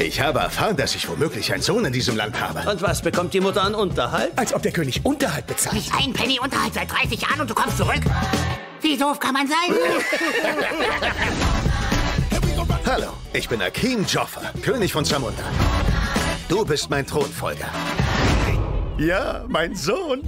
Ich habe erfahren, dass ich womöglich einen Sohn in diesem Land habe. Und was bekommt die Mutter an Unterhalt? Als ob der König Unterhalt bezahlt. Nicht ein Penny Unterhalt seit 30 Jahren und du kommst zurück? Wie doof kann man sein? Hallo, ich bin Akeem Joffer, König von Zamunda. Du bist mein Thronfolger. Ja, mein Sohn.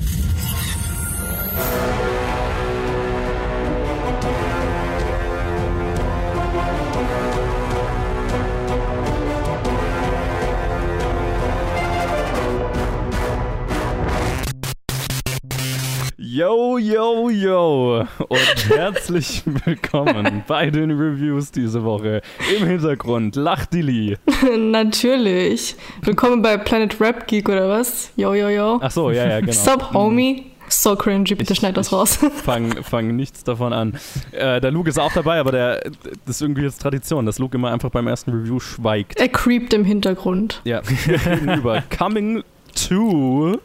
Yo, yo, yo und herzlich willkommen bei den Reviews diese Woche. Im Hintergrund lacht Dilly. Natürlich. Willkommen bei Planet Rap Geek oder was? Yo, yo, yo. Ach so, ja, ja, genau. Sup, homie. So cringy, bitte schneid das raus. Fang, fang nichts davon an. Äh, der Luke ist auch dabei, aber der, das ist irgendwie jetzt Tradition, dass Luke immer einfach beim ersten Review schweigt. Er creept im Hintergrund. Ja, wir reden über Coming to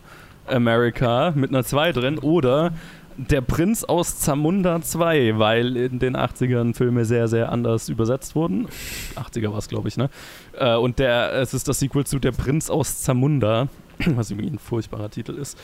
America mit einer 2 drin oder Der Prinz aus Zamunda 2, weil in den 80ern Filme sehr, sehr anders übersetzt wurden. 80er war es, glaube ich, ne? Äh, und der, es ist das Sequel zu Der Prinz aus Zamunda, was irgendwie ein furchtbarer Titel ist.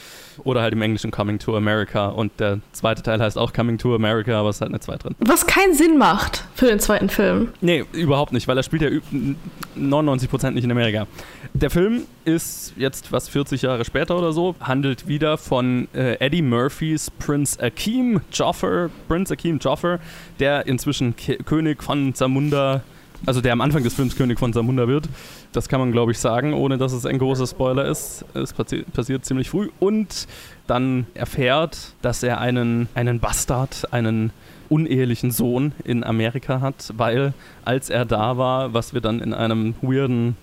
Oder halt im Englischen Coming to America. Und der zweite Teil heißt auch Coming to America, aber es ist halt eine 2 drin. Was keinen Sinn macht für den zweiten Film. Nee, überhaupt nicht, weil er spielt ja üb- 99% nicht in Amerika. Der Film ist jetzt was 40 Jahre später oder so, handelt wieder von äh, Eddie Murphys Prince Akeem Joffer, Prince Akeem Joffer, der inzwischen Ke König von Zamunda, also der am Anfang des Films König von Zamunda wird. Das kann man, glaube ich, sagen, ohne dass es ein großer Spoiler ist. Es passi passiert ziemlich früh und dann erfährt, dass er einen, einen Bastard, einen unehelichen Sohn in Amerika hat, weil als er da war, was wir dann in einem weirden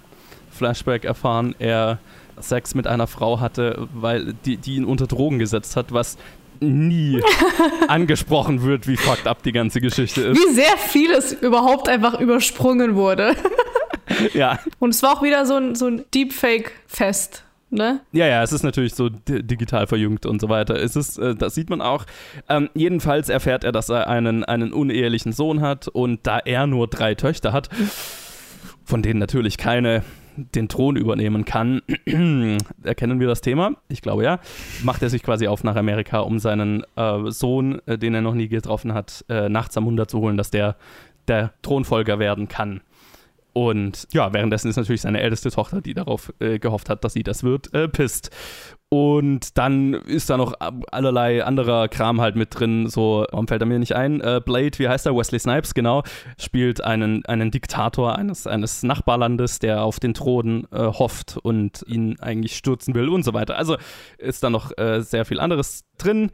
Flashback erfahren, er Sex mit einer Frau hatte, weil die, die ihn unter Drogen gesetzt hat, was nie angesprochen wird, wie fucked up die ganze Geschichte ist. Wie sehr vieles überhaupt einfach übersprungen wurde. Ja, Und es war auch wieder so ein, so ein Deepfake-Fest. Ne? Ja, ja, es ist natürlich so di- digital verjüngt und so weiter. Es ist, äh, das sieht man auch. Ähm, jedenfalls erfährt er, dass er einen, einen unehelichen Sohn hat und da er nur drei Töchter hat, von denen natürlich keine den Thron übernehmen kann, erkennen wir das Thema? Ich glaube ja. Macht er sich quasi auf nach Amerika, um seinen äh, Sohn, äh, den er noch nie getroffen hat, äh, nach Zamunda zu holen, dass der der Thronfolger werden kann. Und ja, währenddessen ist natürlich seine älteste Tochter, die darauf äh, gehofft hat, dass sie das wird, äh, pisst. Und dann ist da noch allerlei anderer Kram halt mit drin. So, warum fällt er mir nicht ein? Äh, Blade, wie heißt er? Wesley Snipes, genau, spielt einen, einen Diktator eines, eines Nachbarlandes, der auf den Thron äh, hofft und ihn eigentlich stürzen will und so weiter. Also ist da noch äh, sehr viel anderes drin.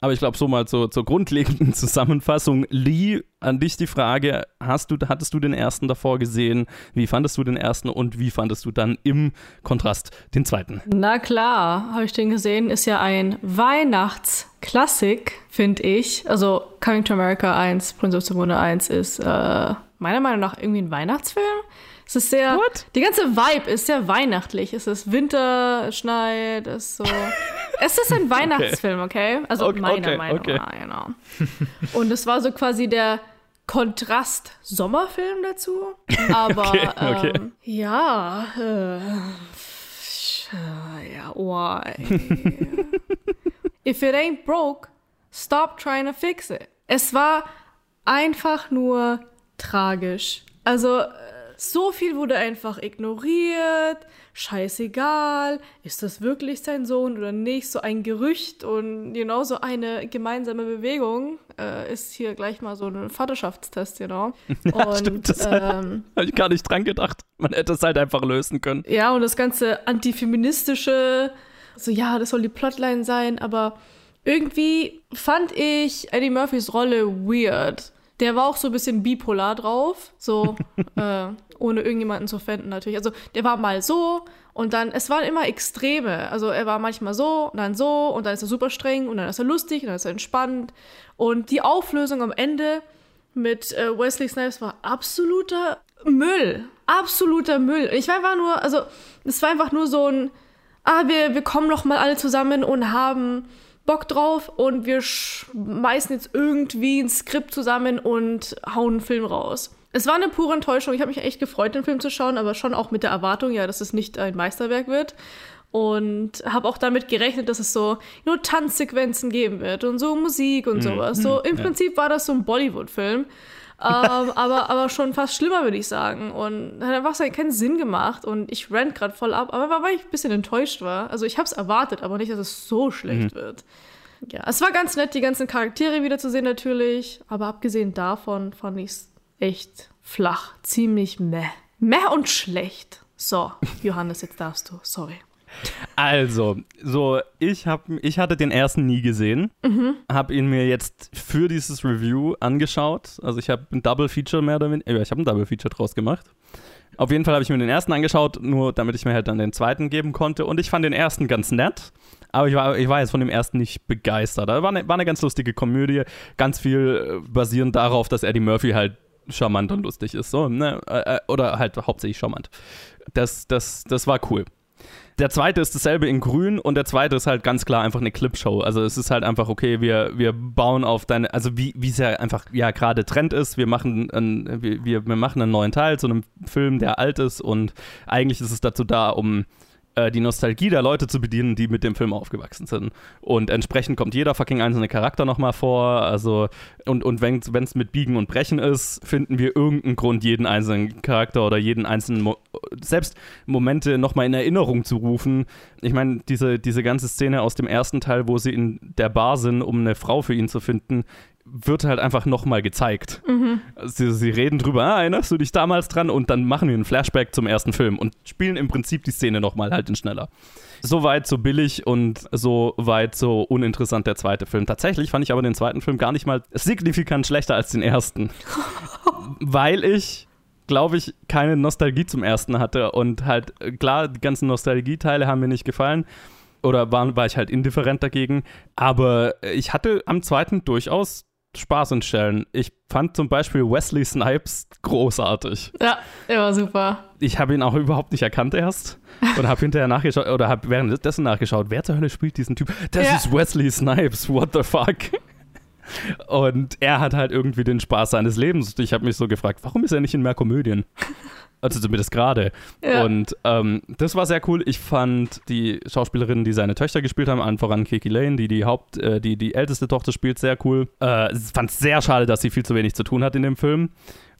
Aber ich glaube, so mal zur, zur grundlegenden Zusammenfassung. Lee, an dich die Frage: hast du, Hattest du den ersten davor gesehen? Wie fandest du den ersten und wie fandest du dann im Kontrast den zweiten? Na klar, habe ich den gesehen. Ist ja ein Weihnachtsklassik, finde ich. Also Coming to America 1, Prince of Zamunda 1 ist äh, meiner Meinung nach irgendwie ein Weihnachtsfilm. Es ist sehr. What? Die ganze Vibe ist sehr weihnachtlich. Es ist Winter, es schneit, es ist so. es ist ein Weihnachtsfim, okay? Also Okay, meiner okay, Meinung okay. nach, genau. Und es war so quasi der Kontrast-Sommerfilm dazu. Aber Okay, okay. Ähm, ja, äh, ja, why? If it ain't broke, stop trying to fix it. Es war einfach nur tragisch. Also, äh, so viel wurde einfach ignoriert. Scheißegal. Ist das wirklich sein Sohn oder nicht? So ein Gerücht und genau so eine gemeinsame Bewegung äh, ist hier gleich mal so ein Vaterschaftstest, genau. und stimmt, das- ähm, Habe ich gar nicht dran gedacht. Man hätte es halt einfach lösen können. ja, und das ganze antifeministische, so ja, das soll die Plotline sein, aber irgendwie fand ich Eddie Murphys Rolle weird. Der war auch so ein bisschen bipolar drauf, so äh, ohne irgendjemanden zu offenden natürlich. Also der war mal so und dann, es waren immer Extreme. Also er war manchmal so und dann so und dann ist er super streng und dann ist er lustig und dann ist er entspannt. Und die Auflösung am Ende mit äh, Wesley Snipes war absoluter Müll. Absoluter Müll. Ich war einfach nur, also es war einfach nur so ein, ah, wir, wir kommen noch mal alle zusammen und haben Bock drauf und wir schmeißen jetzt irgendwie ein Skript zusammen und hauen einen Film raus. Es war eine pure Enttäuschung. Ich habe mich echt gefreut, den Film zu schauen, aber schon auch mit der Erwartung, ja, dass es nicht ein Meisterwerk wird. Und habe auch damit gerechnet, dass es so nur Tanzsequenzen geben wird und so Musik und sowas. So im ja. Prinzip war das so ein Bollywood-Film. Ähm, aber, aber schon fast schlimmer, würde ich sagen. Und hat einfach keinen Sinn gemacht. Und ich rant gerade voll ab. Aber weil ich ein bisschen enttäuscht war. Also ich habe es erwartet, aber nicht, dass es so schlecht wird. Ja, es war ganz nett, die ganzen Charaktere wiederzusehen natürlich. Aber abgesehen davon fand ich es echt flach. Ziemlich meh. Meh und schlecht. So, Johannes, jetzt darfst du. Sorry. Also, so, ich, hab, ich hatte den ersten nie gesehen, Mhm. habe ihn mir jetzt für dieses Review angeschaut. Also ich habe ein Double Feature mehr oder weniger, ja, ich habe ein Double Feature draus gemacht. Auf jeden Fall habe ich mir den ersten angeschaut, nur damit ich mir halt dann den zweiten geben konnte. Und ich fand den ersten ganz nett, aber ich war, ich war jetzt von dem ersten nicht begeistert. War eine, war eine ganz lustige Komödie, ganz viel äh, basierend darauf, dass Eddie Murphy halt charmant und lustig ist. So, ne? Äh, äh, Oder halt hauptsächlich charmant. Das, das, das war cool. Der zweite ist dasselbe in grün und der zweite ist halt ganz klar einfach eine Clipshow. Also es ist halt einfach, okay, wir, wir bauen auf deine, also wie es ja einfach ja gerade Trend ist, wir machen, wir, wir wir machen einen neuen Teil zu einem Film, der alt ist und eigentlich ist es dazu da, um äh, die Nostalgie der Leute zu bedienen, die mit dem Film aufgewachsen sind. Und entsprechend kommt jeder fucking einzelne Charakter nochmal vor. Also, und, und wenn es mit Biegen und Brechen ist, finden wir irgendeinen Grund, jeden einzelnen Charakter oder jeden einzelnen, Mo selbst Momente nochmal in Erinnerung zu rufen. Ich meine, diese, diese ganze Szene aus dem ersten Teil, wo sie in der Bar sind, um eine Frau für ihn zu finden, wird halt einfach nochmal gezeigt. Sie, sie reden drüber, ah, erinnerst du dich damals dran? Und dann machen wir einen Flashback zum ersten Film und spielen im Prinzip die Szene nochmal halt in schneller. So weit, so billig und so weit, so uninteressant der zweite Film. Tatsächlich fand ich aber den zweiten Film gar nicht mal signifikant schlechter als den ersten. Weil ich, glaube ich, keine Nostalgie zum ersten hatte und halt, äh, klar, die ganzen Nostalgieteile haben mir nicht gefallen oder war, war ich halt indifferent dagegen. Aber ich hatte am zweiten durchaus Spaß in Stellen. Ich fand zum Beispiel Wesley Snipes großartig. Ja, er war super. Ich habe ihn auch überhaupt nicht erkannt erst und habe hinterher nachgeschaut oder habe währenddessen nachgeschaut, wer zur Hölle spielt diesen Typ? Das Ja. ist Wesley Snipes, what the fuck? Und er hat halt irgendwie den Spaß seines Lebens. Ich habe mich so gefragt, warum ist er nicht in mehr Komödien? Also zumindest gerade. Ja. Und ähm, das war sehr cool. Ich fand die Schauspielerinnen, die seine Töchter gespielt haben, allen voran Kiki Lane, die die Haupt, äh, die die älteste Tochter spielt, sehr cool. Äh, fand es sehr schade, dass sie viel zu wenig zu tun hat in dem Film.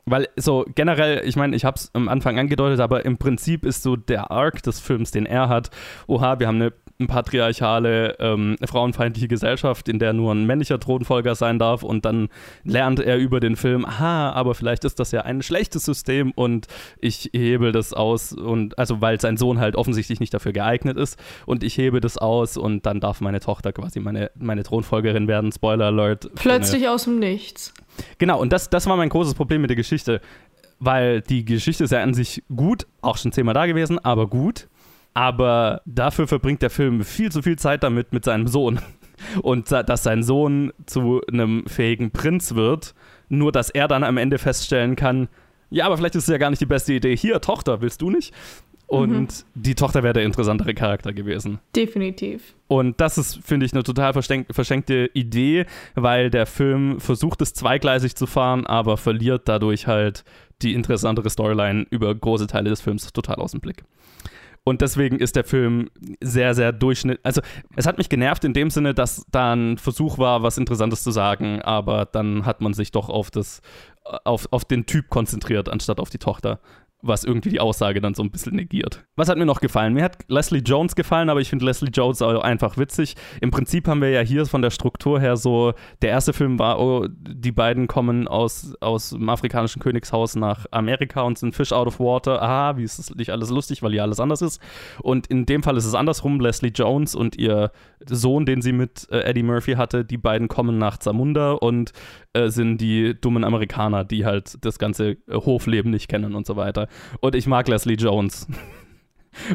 Weil so generell, ich meine, ich habe es am Anfang angedeutet, aber im Prinzip ist so der Arc des Films, den er hat, oha, wir haben eine, eine patriarchale, ähm, frauenfeindliche Gesellschaft, in der nur ein männlicher Thronfolger sein darf und dann lernt er über den Film, aha, aber vielleicht ist das ja ein schlechtes System und ich hebel das aus und also weil sein Sohn halt offensichtlich nicht dafür geeignet ist und ich hebe das aus und dann darf meine Tochter quasi meine, meine Thronfolgerin werden, Spoiler Alert. Plötzlich aus dem Nichts. Genau, und das, das war mein großes Problem mit der Geschichte, weil die Geschichte ist ja an sich gut, auch schon zehnmal da gewesen, aber gut. Aber dafür verbringt der Film viel zu viel Zeit damit mit seinem Sohn. Und dass sein Sohn zu einem fähigen Prinz wird, nur dass er dann am Ende feststellen kann, ja, aber vielleicht ist es ja gar nicht die beste Idee. Hier, Tochter, willst du nicht? Und die Tochter wäre der interessantere Charakter gewesen. Definitiv. Und das ist, finde ich, eine total verschenkte Idee, weil der Film versucht es zweigleisig zu fahren, aber verliert dadurch halt die interessantere Storyline über große Teile des Films total aus dem Blick. Und deswegen ist der Film sehr, sehr durchschnittlich. Also, es hat mich genervt in dem Sinne, dass da ein Versuch war, was Interessantes zu sagen, aber dann hat man sich doch auf, das, auf, auf den Typ konzentriert, anstatt auf die Tochter was irgendwie die Aussage dann so ein bisschen negiert. Was hat mir noch gefallen? Mir hat Leslie Jones gefallen, aber ich finde Leslie Jones auch einfach witzig. Im Prinzip haben wir ja hier von der Struktur her so, der erste Film war, oh, die beiden kommen aus, aus dem afrikanischen Königshaus nach Amerika und sind Fish out of water. Aha, wie ist das nicht alles lustig, weil hier alles anders ist. Und in dem Fall ist es andersrum. Leslie Jones und ihr Sohn, den sie mit äh, Eddie Murphy hatte, die beiden kommen nach Zamunda und äh, sind die dummen Amerikaner, die halt das ganze äh, Hofleben nicht kennen und so weiter. Und ich mag Leslie Jones.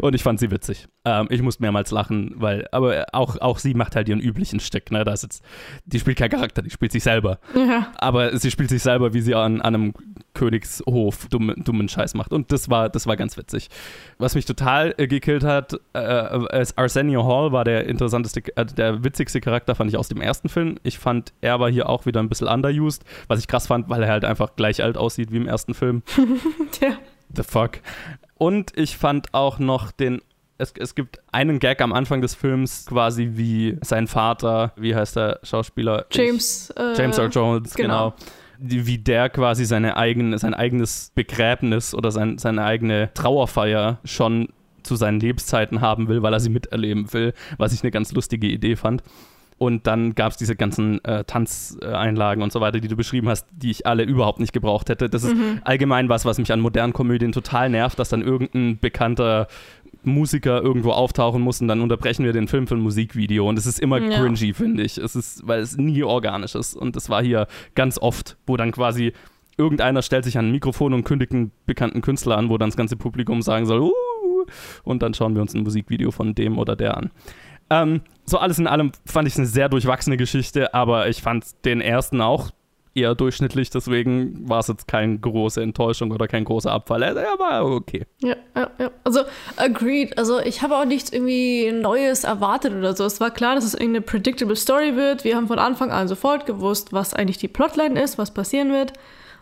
Und ich fand sie witzig. Ähm, ich musste mehrmals lachen, weil, aber auch, auch sie macht halt ihren üblichen Stück. Ne? Da ist jetzt, die spielt keinen Charakter, die spielt sich selber. Ja. Aber sie spielt sich selber, wie sie an, an einem Königshof dumm, dummen Scheiß macht. Und das war, das war ganz witzig. Was mich total äh, gekillt hat, äh, Arsenio Hall war der interessanteste, äh, der witzigste Charakter, fand ich aus dem ersten Film. Ich fand, er war hier auch wieder ein bisschen underused, was ich krass fand, weil er halt einfach gleich alt aussieht wie im ersten Film. ja. The fuck. Und ich fand auch noch den es, es, gibt einen Gag am Anfang des Films, quasi wie sein Vater, wie heißt der Schauspieler? James. Ich, James Earl Jones, genau. genau. Wie der quasi seine eigene, sein eigenes Begräbnis oder sein, seine eigene Trauerfeier schon zu seinen Lebenszeiten haben will, weil er sie miterleben will, was ich eine ganz lustige Idee fand. Und dann gab es diese ganzen äh, Tanzeinlagen und so weiter, die du beschrieben hast, die ich alle überhaupt nicht gebraucht hätte. Das ist mhm. allgemein was, was mich an modernen Komödien total nervt, dass dann irgendein bekannter Musiker irgendwo auftauchen muss und dann unterbrechen wir den Film für ein Musikvideo. Und es ist immer ja. cringy, finde ich. Es ist, weil es nie organisch ist. Und das war hier ganz oft, wo dann quasi irgendeiner stellt sich an ein Mikrofon und kündigt einen bekannten Künstler an, wo dann das ganze Publikum sagen soll, uh, und dann schauen wir uns ein Musikvideo von dem oder der an. Ähm, so alles in allem fand ich es eine sehr durchwachsene Geschichte, aber ich fand den ersten auch eher durchschnittlich, deswegen war es jetzt keine große Enttäuschung oder kein großer Abfall. Er war okay. Ja, ja, ja. Also, agreed. Also, ich habe auch nichts irgendwie Neues erwartet oder so. Es war klar, dass es irgendeine predictable Story wird. Wir haben von Anfang an sofort gewusst, was eigentlich die Plotline ist, was passieren wird.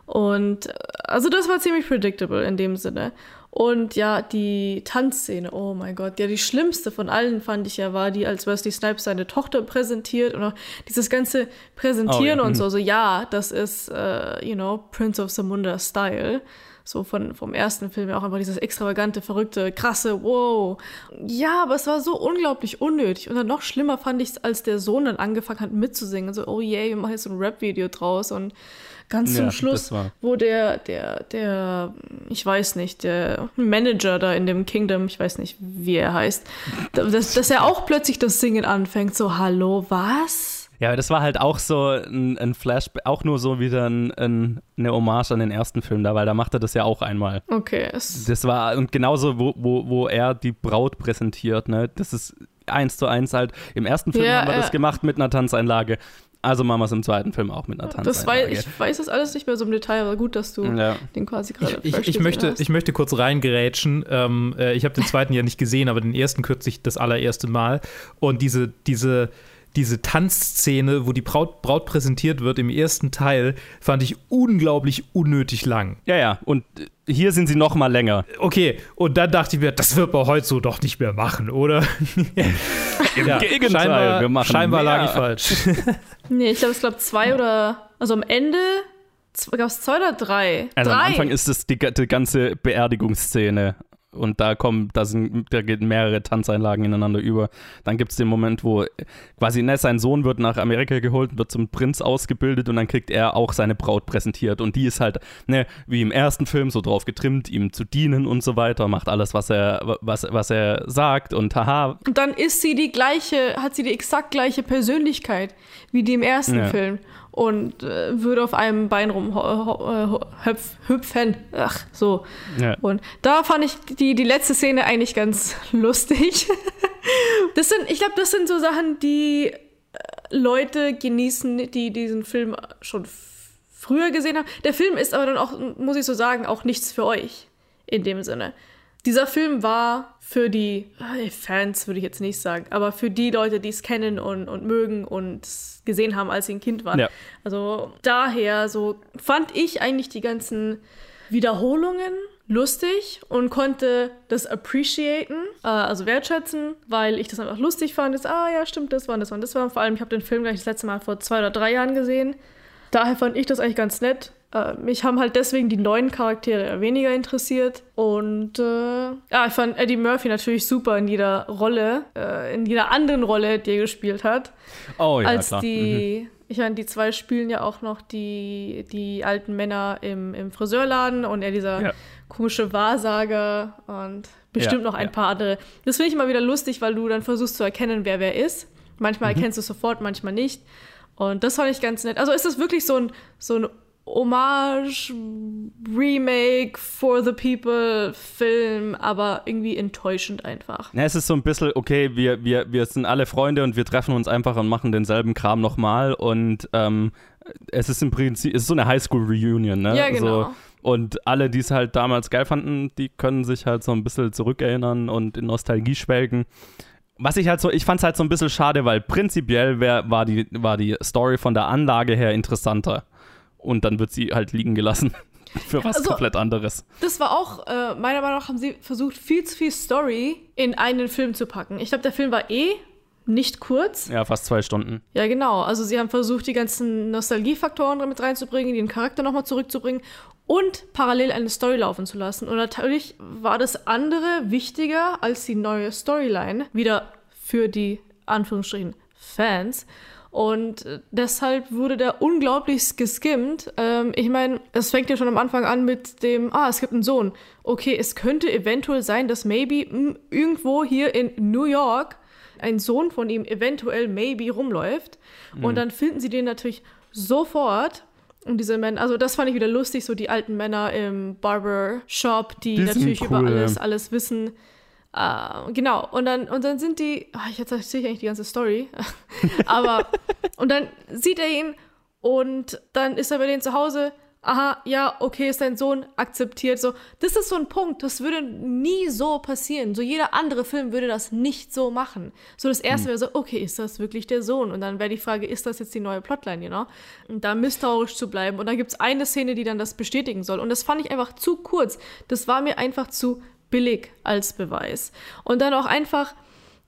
Und äh, also, das war ziemlich predictable in dem Sinne. Und ja, die Tanzszene, oh mein Gott, ja, die schlimmste von allen fand ich ja war die, als Wesley Snipes seine Tochter präsentiert und auch dieses ganze Präsentieren oh, ja. und so, mhm. so ja, das ist, uh, you know, Prince of Samunda Style. So von, vom ersten Film ja auch einfach dieses extravagante, verrückte, krasse, wow. Ja, aber es war so unglaublich unnötig. Und dann noch schlimmer fand ich es, als der Sohn dann angefangen hat mitzusingen. So, oh yay, wir machen jetzt so ein Rap-Video draus und ganz zum ja, Schluss, wo der, der, der, ich weiß nicht, der Manager da in dem Kingdom, ich weiß nicht, wie er heißt, dass, dass er auch plötzlich das Singen anfängt, so, hallo, was? Ja, das war halt auch so ein, ein Flashback, auch nur so wieder ein, ein, eine Hommage an den ersten Film da, weil da macht er das ja auch einmal. Okay. Das war, und genauso, wo, wo, wo er die Braut präsentiert, ne, das ist eins zu eins halt. Im ersten Film ja, haben wir ja. das gemacht mit einer Tanzeinlage. Also machen wir es im zweiten Film auch mit einer Tanzeinlage. Das ich weiß das alles nicht mehr so im Detail, aber gut, dass du ja. den quasi gerade Ich, ich, ich möchte, ich möchte kurz reingerätschen. Ähm, äh, ich habe den zweiten ja nicht gesehen, aber den ersten kürzlich das allererste Mal. Und diese, diese, diese Tanzszene, wo die Braut, Braut präsentiert wird im ersten Teil, fand ich unglaublich unnötig lang. Ja, ja. Und hier sind sie noch mal länger. Okay, und dann dachte ich mir, das wird man heute so doch nicht mehr machen, oder? Im ja, Gegenteil, scheinbar, wir machen scheinbar lag ich falsch. nee, ich glaube, es gab zwei oder, also am Ende gab es zwei oder drei. Also drei. am Anfang ist es die, die ganze Beerdigungsszene und da kommen, da sind, da gehen mehrere Tanzeinlagen ineinander über. Dann gibt es den Moment, wo quasi ne, sein Sohn wird nach Amerika geholt, wird zum Prinz ausgebildet und dann kriegt er auch seine Braut präsentiert. Und die ist halt, ne, wie im ersten Film, so drauf getrimmt, ihm zu dienen und so weiter, macht alles, was er, was, was er sagt und haha. Und dann ist sie die gleiche, hat sie die exakt gleiche Persönlichkeit wie die im ersten ja. Film und äh, würde auf einem Bein rumhüpfen. Ach, so. Ja. Und da fand ich die, die letzte Szene eigentlich ganz lustig. das sind, ich glaube, das sind so Sachen, die äh, Leute genießen, die diesen Film schon früher gesehen haben. Der Film ist aber dann auch, muss ich so sagen, auch nichts für euch in dem Sinne. Dieser Film war für die äh, Fans, würde ich jetzt nicht sagen, aber für die Leute, die es kennen und, und mögen und gesehen haben, als sie ein Kind waren. Ja. Also daher so fand ich eigentlich die ganzen Wiederholungen lustig und konnte das appreciaten, äh, also wertschätzen, weil ich das einfach lustig fand. Ist, ah ja, stimmt, das war, das war, das war. Vor allem, ich habe den Film gleich das letzte Mal vor zwei oder drei Jahren gesehen. Daher fand ich das eigentlich ganz nett. Äh, mich haben halt deswegen die neuen Charaktere weniger interessiert. Und äh, ja, ich fand Eddie Murphy natürlich super in jeder Rolle, äh, in jeder anderen Rolle, die er gespielt hat. Oh ja, als klar. die. Mhm. Ich meine, die zwei spielen ja auch noch die, die alten Männer im, im Friseurladen und er dieser ja. komische Wahrsager und bestimmt ja, noch ein paar andere. Das finde ich immer wieder lustig, weil du dann versuchst zu erkennen, wer wer ist. Manchmal mhm. erkennst du es sofort, manchmal nicht. Und das fand ich ganz nett. Also ist das wirklich so ein, so ein Hommage, Remake for the People Film, aber irgendwie enttäuschend einfach. Ja, es ist so ein bisschen, okay, wir, wir, wir sind alle Freunde und wir treffen uns einfach und machen denselben Kram nochmal und ähm, es ist im Prinzip, es ist so eine Highschool-Reunion, ne? Ja, genau. So, und alle, die es halt damals geil fanden, die können sich halt so ein bisschen zurückerinnern und in Nostalgie schwelgen. Was ich halt so, ich fand es halt so ein bisschen schade, weil prinzipiell wär, war, die, war die Story von der Anlage her interessanter. Und dann wird sie halt liegen gelassen. Für was Also- komplett anderes. Das war auch, äh, meiner Meinung nach, haben sie versucht, viel zu viel Story in einen Film zu packen. Ich glaube, der Film war eh nicht kurz. Ja, fast zwei Stunden. Ja, genau. Also sie haben versucht, die ganzen Nostalgiefaktoren mit reinzubringen, den Charakter nochmal zurückzubringen und parallel eine Story laufen zu lassen. Und natürlich war das andere wichtiger als die neue Storyline. Wieder für die Anführungsstrichen Fans. Und äh, deshalb wurde der unglaublich geskimmt. Ähm, ich meine, es fängt ja schon am Anfang an mit dem, ah, es gibt einen Sohn. Okay, es könnte eventuell sein, dass maybe mh, irgendwo hier in New York ein Sohn von ihm eventuell maybe rumläuft. Und dann finden sie den natürlich sofort. Und diese Männer, also das fand ich wieder lustig, so die alten Männer im Barbershop, die, Die sind natürlich über cool, alles, ja. alles wissen. Äh, genau, und dann, und dann sind die, ah, jetzt erzähle ich eigentlich die ganze Story, aber, und dann sieht er ihn und dann ist er bei denen zu Hause, aha, ja, okay, ist dein Sohn akzeptiert, so, das ist so ein Punkt, das würde nie so passieren, so jeder andere Film würde das nicht so machen. So das erste wäre so, okay, ist das wirklich der Sohn? Und dann wäre die Frage, ist das jetzt die neue Plotline, you know? Und da misstrauisch zu bleiben. Und dann gibt es eine Szene, die dann das bestätigen soll. Und das fand ich einfach zu kurz, das war mir einfach zu billig als Beweis. Und dann auch einfach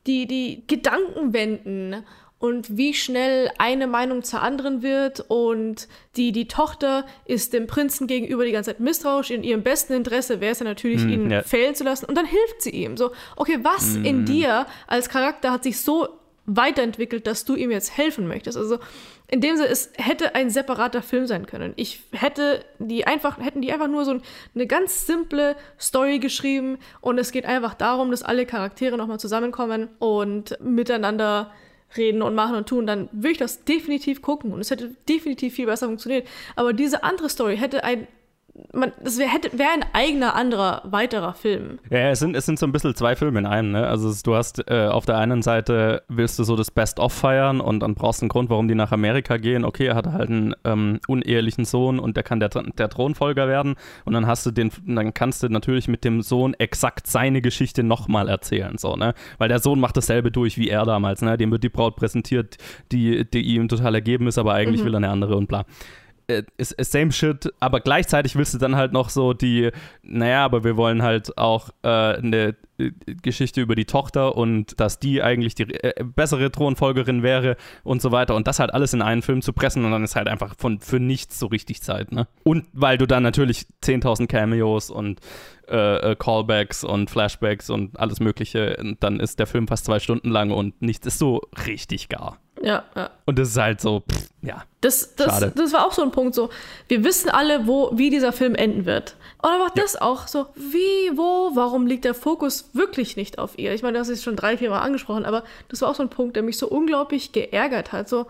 die, die Gedanken wenden und wie schnell eine Meinung zur anderen wird und die, die Tochter ist dem Prinzen gegenüber die ganze Zeit misstrauisch. In ihrem besten Interesse wäre es ja natürlich, ihn ja. fehlen zu lassen und dann hilft sie ihm. So, okay, was in dir als Charakter hat sich so weiterentwickelt, dass du ihm jetzt helfen möchtest? Also in dem Sinne, es hätte ein separater Film sein können. Ich hätte die einfach, hätten die einfach nur so ein- eine ganz simple Story geschrieben und es geht einfach darum, dass alle Charaktere nochmal zusammenkommen und miteinander reden und machen und tun, dann würde ich das definitiv gucken und es hätte definitiv viel besser funktioniert. Aber diese andere Story hätte ein, man, das wäre wär ein eigener, anderer, weiterer Film. Ja, es sind, es sind so ein bisschen zwei Filme in einem, ne? Also du hast äh, auf der einen Seite willst du so das Best-of feiern und dann brauchst du einen Grund, warum die nach Amerika gehen. Okay, er hat halt einen ähm, unehelichen Sohn und der kann der, der Thronfolger werden. Und dann hast du den, dann kannst du natürlich mit dem Sohn exakt seine Geschichte nochmal erzählen, so, ne? Weil der Sohn macht dasselbe durch wie er damals, ne? Dem wird die Braut präsentiert, die, die ihm total ergeben ist, aber eigentlich will er eine andere und bla ist, ist same shit, aber gleichzeitig willst du dann halt noch so die, naja, aber wir wollen halt auch äh, eine äh, Geschichte über die Tochter und dass die eigentlich die äh, bessere Thronfolgerin wäre und so weiter und das halt alles in einen Film zu pressen und dann ist halt einfach von für nichts so richtig Zeit, ne? Und weil du dann natürlich 10.000 Cameos und äh, äh, Callbacks und Flashbacks und alles mögliche, dann ist der Film fast zwei Stunden lang und nichts ist so richtig gar. Ja, ja. Und das ist halt so, pff, ja. Das, das, Schade. das war auch so ein Punkt, so, wir wissen alle, wo, wie dieser Film enden wird. Und aber das auch so, wie, wo, warum liegt der Fokus wirklich nicht auf ihr? Ich meine, das ist schon drei, vier Mal angesprochen, aber das war auch so ein Punkt, der mich so unglaublich geärgert hat. So,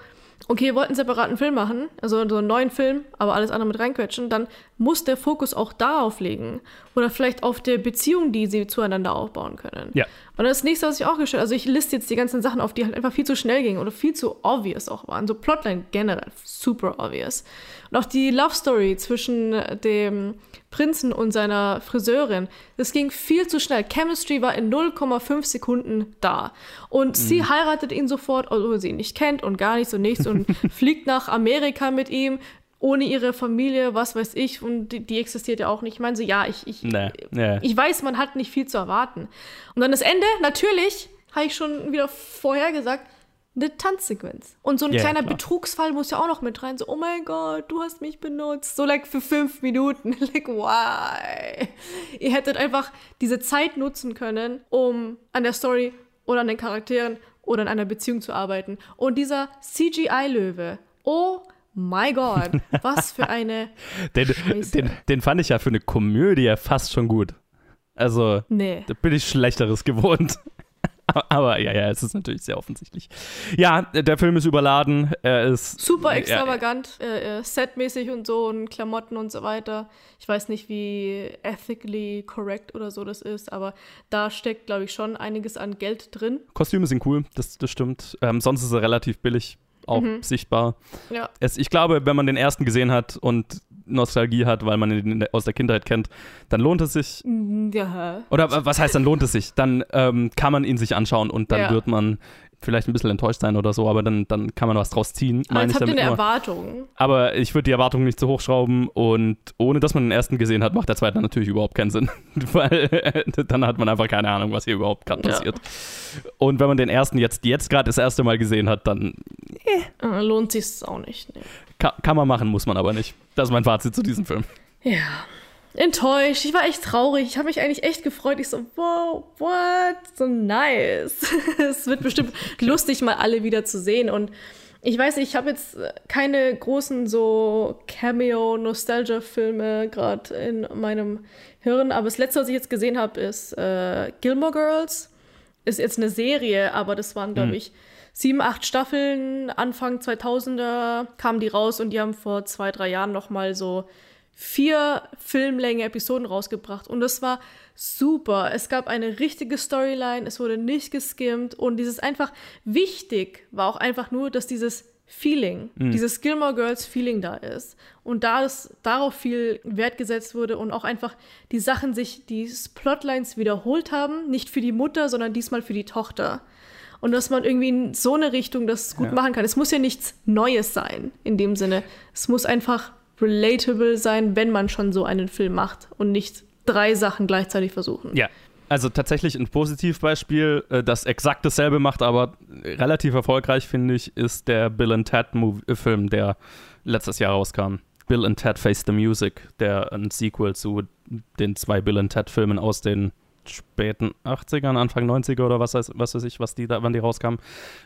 okay, ihr wollt einen separaten Film machen, also so einen neuen Film, aber alles andere mit reinquetschen, dann muss der Fokus auch darauf liegen. Oder vielleicht auf der Beziehung, die sie zueinander aufbauen können. Ja. Und das nächste, was ich auch gestellt also ich liste jetzt die ganzen Sachen auf, die halt einfach viel zu schnell gingen oder viel zu obvious auch waren. So Plotline generell, super obvious. Und auch die Love Story zwischen dem Prinzen und seiner Friseurin, das ging viel zu schnell. Chemistry war in 0,5 Sekunden da. Und sie heiratet ihn sofort, obwohl sie ihn nicht kennt und gar nichts und nichts und fliegt nach Amerika mit ihm. Ohne ihre Familie, was weiß ich, und die, die existiert ja auch nicht. Ich meine so, ja, ich, ich, Nee, nee. ich weiß, man hat nicht viel zu erwarten. Und dann das Ende, natürlich, habe ich schon wieder vorher gesagt, eine Tanzsequenz. Und so ein Ja, kleiner klar. Betrugsfall muss ja auch noch mit rein. So, oh mein Gott, du hast mich benutzt. So, like, für fünf Minuten. like, why? Ihr hättet einfach diese Zeit nutzen können, um an der Story oder an den Charakteren oder an einer Beziehung zu arbeiten. Und dieser CGI-Löwe, oh my God, was für eine Den, den, den fand ich ja für eine Komödie fast schon gut. Also, Nee. da bin ich Schlechteres gewohnt. Aber ja, ja, es ist natürlich sehr offensichtlich. Ja, der Film ist überladen. Er ist Super extravagant, äh, äh, setmäßig und so und Klamotten und so weiter. Ich weiß nicht, wie ethically correct oder so das ist, aber da steckt, glaube ich, schon einiges an Geld drin. Kostüme sind cool, das, das stimmt. Ähm, sonst ist er relativ billig auch Mhm. sichtbar. Ja. Es, ich glaube, wenn man den ersten gesehen hat und Nostalgie hat, weil man ihn aus der Kindheit kennt, dann lohnt es sich. Ja. Oder wa- was heißt dann lohnt es sich? Dann ähm, kann man ihn sich anschauen und dann Ja. wird man vielleicht ein bisschen enttäuscht sein oder so, aber dann, dann kann man was draus ziehen. Aber jetzt ich habt ihr eine. Erwartung. Aber ich würde die Erwartungen nicht zu hoch schrauben und ohne dass man den ersten gesehen hat, macht der zweite natürlich überhaupt keinen Sinn. Weil äh, dann hat man einfach keine Ahnung, was hier überhaupt gerade Ja. passiert. Und wenn man den ersten jetzt, jetzt gerade das erste Mal gesehen hat, dann Äh, lohnt sich auch nicht. Nee. kann, kann man machen, muss man aber nicht. Das ist mein Fazit zu diesem Film. Ja. Enttäuscht. Ich war echt traurig. Ich habe mich eigentlich echt gefreut. Ich so, wow, what? So nice. es wird bestimmt lustig, mal alle wieder zu sehen. Und ich weiß nicht, ich habe jetzt keine großen so Cameo-Nostalgia-Filme gerade in meinem Hirn. Aber das letzte, was ich jetzt gesehen habe, ist äh, Gilmore Girls. Ist jetzt eine Serie, aber das waren, glaube ich, sieben, acht Staffeln. Anfang 2000er kamen die raus und die haben vor zwei, drei Jahren noch mal so vier Filmlänge Episoden rausgebracht und das war super. Es gab eine richtige Storyline, es wurde nicht geskimmt und dieses einfach wichtig war auch einfach nur, dass dieses Feeling, dieses Gilmore Girls Feeling da ist und da es darauf viel Wert gesetzt wurde und auch einfach die Sachen sich, die Plotlines wiederholt haben, nicht für die Mutter, sondern diesmal für die Tochter. Und dass man irgendwie in so eine Richtung das gut Ja. machen kann. Es muss ja nichts Neues sein, in dem Sinne. Es muss einfach relatable sein, wenn man schon so einen Film macht und nicht drei Sachen gleichzeitig versuchen. Ja. Also tatsächlich ein Positivbeispiel, äh, das exakt dasselbe macht, aber relativ erfolgreich, finde ich, ist der Bill and Ted Mov- äh, Film, der letztes Jahr rauskam. Bill and Ted Face the Music, der ein Sequel zu den zwei Bill and Ted Filmen aus den späten 80ern, Anfang 90er oder was weiß, was weiß ich, was die da, wann die rauskamen,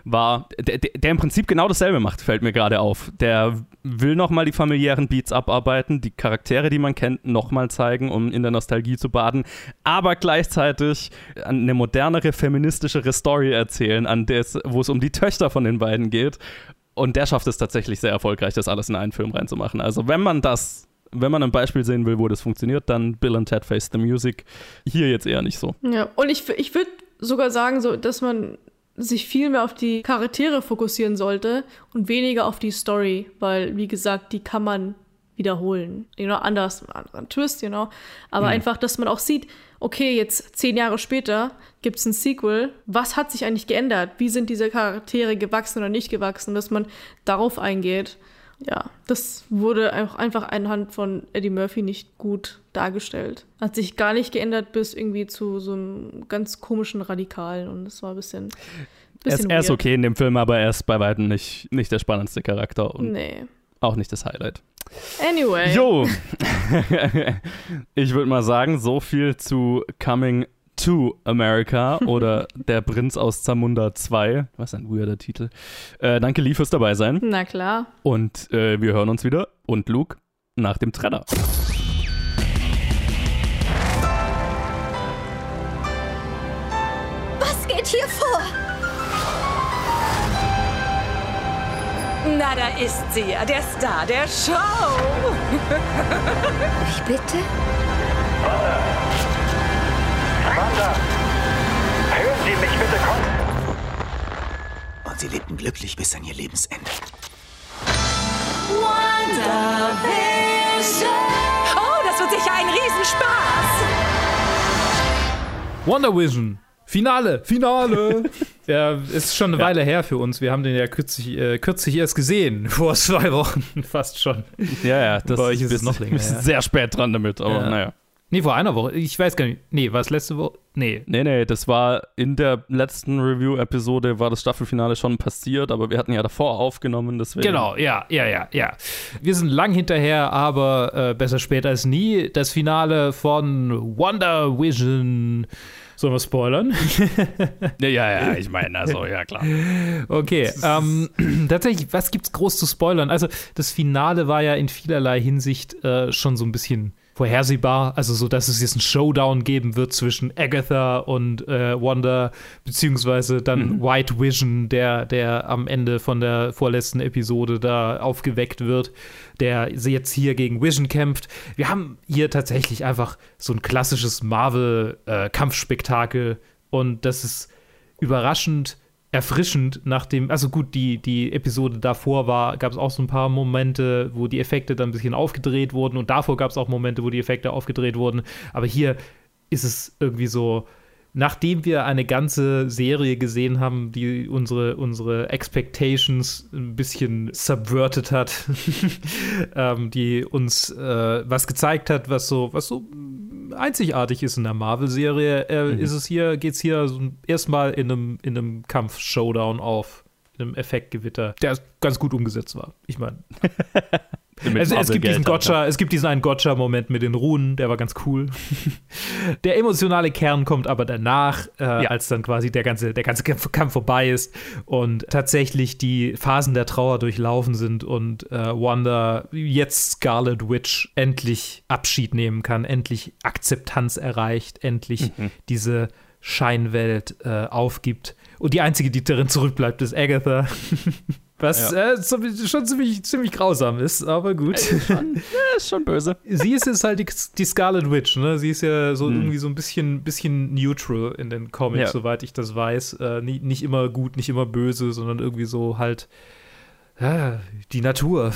war, der, der im Prinzip genau dasselbe macht, fällt mir gerade auf. Der will nochmal die familiären Beats abarbeiten, die Charaktere, die man kennt, nochmal zeigen, um in der Nostalgie zu baden, aber gleichzeitig eine modernere, feministischere Story erzählen, an der wo es um die Töchter von den beiden geht. Und der schafft es tatsächlich sehr erfolgreich, das alles in einen Film reinzumachen. Also wenn man das, wenn man ein Beispiel sehen will, wo das funktioniert, dann Bill and Ted Face the Music. Hier jetzt eher nicht so. Ja, und ich, ich würde sogar sagen, so, dass man sich viel mehr auf die Charaktere fokussieren sollte und weniger auf die Story, weil, wie gesagt, die kann man wiederholen. You know, anders, einen anderen Twist, you know. Aber einfach, dass man auch sieht, okay, jetzt zehn Jahre später gibt es ein Sequel. Was hat sich eigentlich geändert? Wie sind diese Charaktere gewachsen oder nicht gewachsen? Dass man darauf eingeht. Ja, das wurde auch einfach anhand von Eddie Murphy nicht gut dargestellt. Hat sich gar nicht geändert bis irgendwie zu so einem ganz komischen Radikalen und das war ein bisschen. Er ist, bisschen er ist okay in dem Film, aber er ist bei weitem nicht, nicht der spannendste Charakter und Nee. auch nicht das Highlight. Anyway. Jo! ich würde mal sagen, so viel zu Coming to America oder Der Prinz aus Zamunda 2. Was ein weirder Titel. Äh, danke, Lee, fürs dabei sein. Na klar. Und äh, wir hören uns wieder. Und Luke nach dem Trenner. Was geht hier vor? Na, da ist sie ja, der Star der Show. Ich bitte? Hören Sie mich bitte kommen. Und sie lebten glücklich bis an ihr Lebensende. Oh, das wird sicher ein Riesenspaß. Wonder Vision. Finale, Finale. ja, ist schon eine Weile her für uns. Wir haben den ja kürzlich, äh, kürzlich erst gesehen. Vor zwei Wochen fast schon. Ja, ja, das Bei euch ist wir noch länger Wir sind her. sehr spät dran damit, aber Ja. naja. Nee, vor einer Woche. Ich weiß gar nicht. Nee, war es letzte Woche? Nee. Nee, nee, das war in der letzten Review-Episode war das Staffelfinale schon passiert, aber wir hatten ja davor aufgenommen, deswegen. Genau, ja, ja, ja, ja. Wir sind lang hinterher, aber äh, besser später als nie. Das Finale von Wonder Vision. Sollen wir spoilern? Ja, ja, ja, ich meine, also, ja, klar. Okay, ähm, tatsächlich, was gibt's groß zu spoilern? Also, das Finale war ja in vielerlei Hinsicht äh, schon so ein bisschen vorhersehbar, also so, dass es jetzt einen Showdown geben wird zwischen Agatha und äh, Wanda, beziehungsweise dann mhm. White Vision, der, der am Ende von der vorletzten Episode da aufgeweckt wird, der jetzt hier gegen Vision kämpft. Wir haben hier tatsächlich einfach so ein klassisches Marvel-Kampfspektakel äh, und das ist überraschend erfrischend, nachdem, also gut, die, die Episode davor war, gab es auch so ein paar Momente, wo die Effekte dann ein bisschen aufgedreht wurden und davor gab es auch Momente, wo die Effekte aufgedreht wurden. Aber hier ist es irgendwie so, nachdem wir eine ganze Serie gesehen haben, die unsere, unsere Expectations ein bisschen subverted hat, ähm, die uns äh, was gezeigt hat, was so, was so einzigartig ist in der Marvel-Serie, äh, mhm. ist es hier, geht es hier so erstmal in einem, in einem Kampf-Showdown auf, in einem Effektgewitter, der ganz gut umgesetzt war. Ich meine. es, es, gibt diesen Gotcha, es gibt diesen einen Gotcha-Moment mit den Runen, der war ganz cool. der emotionale Kern kommt aber danach, äh, ja. als dann quasi der ganze, der ganze Kampf, Kampf, vorbei ist und tatsächlich die Phasen der Trauer durchlaufen sind und äh, Wanda jetzt Scarlet Witch endlich Abschied nehmen kann, endlich Akzeptanz erreicht, endlich mhm. diese Scheinwelt äh, aufgibt. Und die einzige, die darin zurückbleibt, ist Agatha. Was ja. äh, schon ziemlich, ziemlich grausam ist, aber gut. Ist schon, ist schon böse. Sie ist jetzt halt die, die Scarlet Witch, ne? Sie ist ja so hm. irgendwie so ein bisschen, bisschen neutral in den Comics, ja. soweit ich das weiß. Äh, nie, nicht immer gut, nicht immer böse, sondern irgendwie so halt ja, die Natur.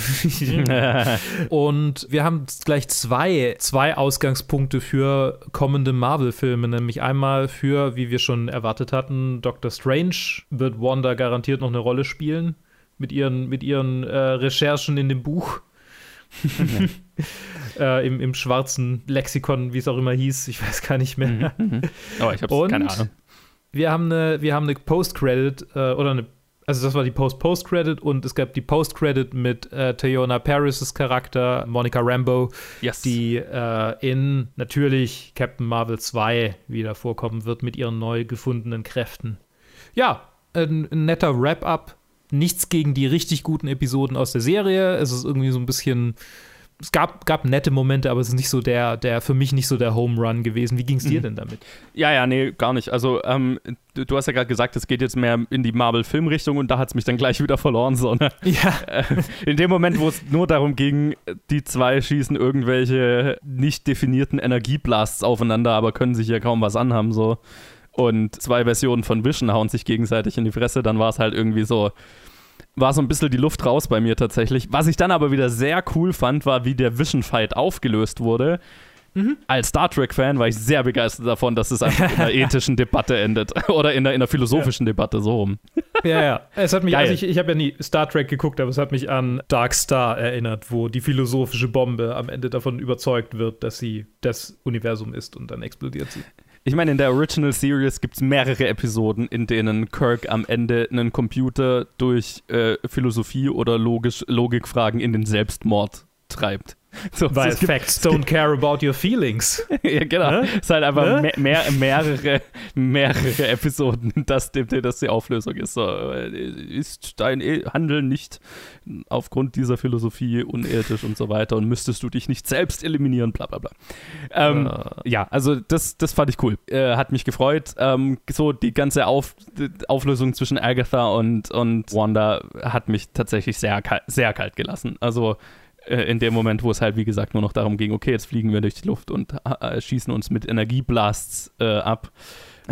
und wir haben gleich zwei, zwei Ausgangspunkte für kommende Marvel-Filme, nämlich einmal für, wie wir schon erwartet hatten, Doctor Strange wird Wanda garantiert noch eine Rolle spielen mit ihren, mit ihren äh, Recherchen in dem Buch. äh, im, Im schwarzen Lexikon, wie es auch immer hieß, ich weiß gar nicht mehr. Mhm, mhm. oh, ich habe keine Ahnung. Wir haben eine, wir haben eine Post-Credit äh, oder eine, also das war die Post-Post-Credit und es gab die Post-Credit mit äh, Tayona Paris' Charakter, Monica Rambo, yes. die äh, in natürlich Captain Marvel 2 wieder vorkommen wird mit ihren neu gefundenen Kräften. Ja, ein, ein netter Wrap-up nichts gegen die richtig guten Episoden aus der Serie. Es ist irgendwie so ein bisschen. Es gab, gab nette Momente, aber es ist nicht so der, der für mich nicht so der Home Run gewesen. Wie ging es dir mhm. denn damit? Ja, ja, nee, gar nicht. Also, ähm, du, hast ja gerade gesagt, es geht jetzt mehr in die Marvel-Film-Richtung und da hat es mich dann gleich wieder verloren. So, ne? Ja. Äh, in dem Moment, wo es nur darum ging, die zwei schießen irgendwelche nicht definierten Energieblasts aufeinander, aber können sich ja kaum was anhaben, so und zwei Versionen von Vision hauen sich gegenseitig in die Fresse, dann war es halt irgendwie so, war so ein bisschen die Luft raus bei mir tatsächlich. Was ich dann aber wieder sehr cool fand, war, wie der Vision-Fight aufgelöst wurde. Mhm. Als Star Trek-Fan war ich sehr begeistert davon, dass es einfach in einer ethischen Debatte endet. Oder in einer, in einer philosophischen ja. Debatte, so rum. Ja, ja. Es hat mich, also ich, ich habe ja nie Star Trek geguckt, aber es hat mich an Dark Star erinnert, wo die philosophische Bombe am Ende davon überzeugt wird, dass sie das Universum ist und dann explodiert sie. Ich meine, in der Original Series gibt es mehrere Episoden, in denen Kirk am Ende einen Computer durch äh, Philosophie oder Logisch, Logikfragen in den Selbstmord treibt. So, Weil so, Facts don't care about your feelings. ja, genau. Ne? Es ist halt einfach ne? mehr, mehr, mehrere, mehrere Episoden, dass, dass die Auflösung ist. So, äh, ist dein e-, Handeln nicht aufgrund dieser Philosophie unethisch und so weiter und müsstest du dich nicht selbst eliminieren, bla bla bla. Ähm, uh. Ja, also das, das fand ich cool. Äh, hat mich gefreut. Ähm, so die ganze Auf, die Auflösung zwischen Agatha und, und Wanda hat mich tatsächlich sehr, sehr kalt gelassen. Also äh, in dem Moment, wo es halt, wie gesagt, nur noch darum ging, okay, jetzt fliegen wir durch die Luft und äh, schießen uns mit Energieblasts äh, ab,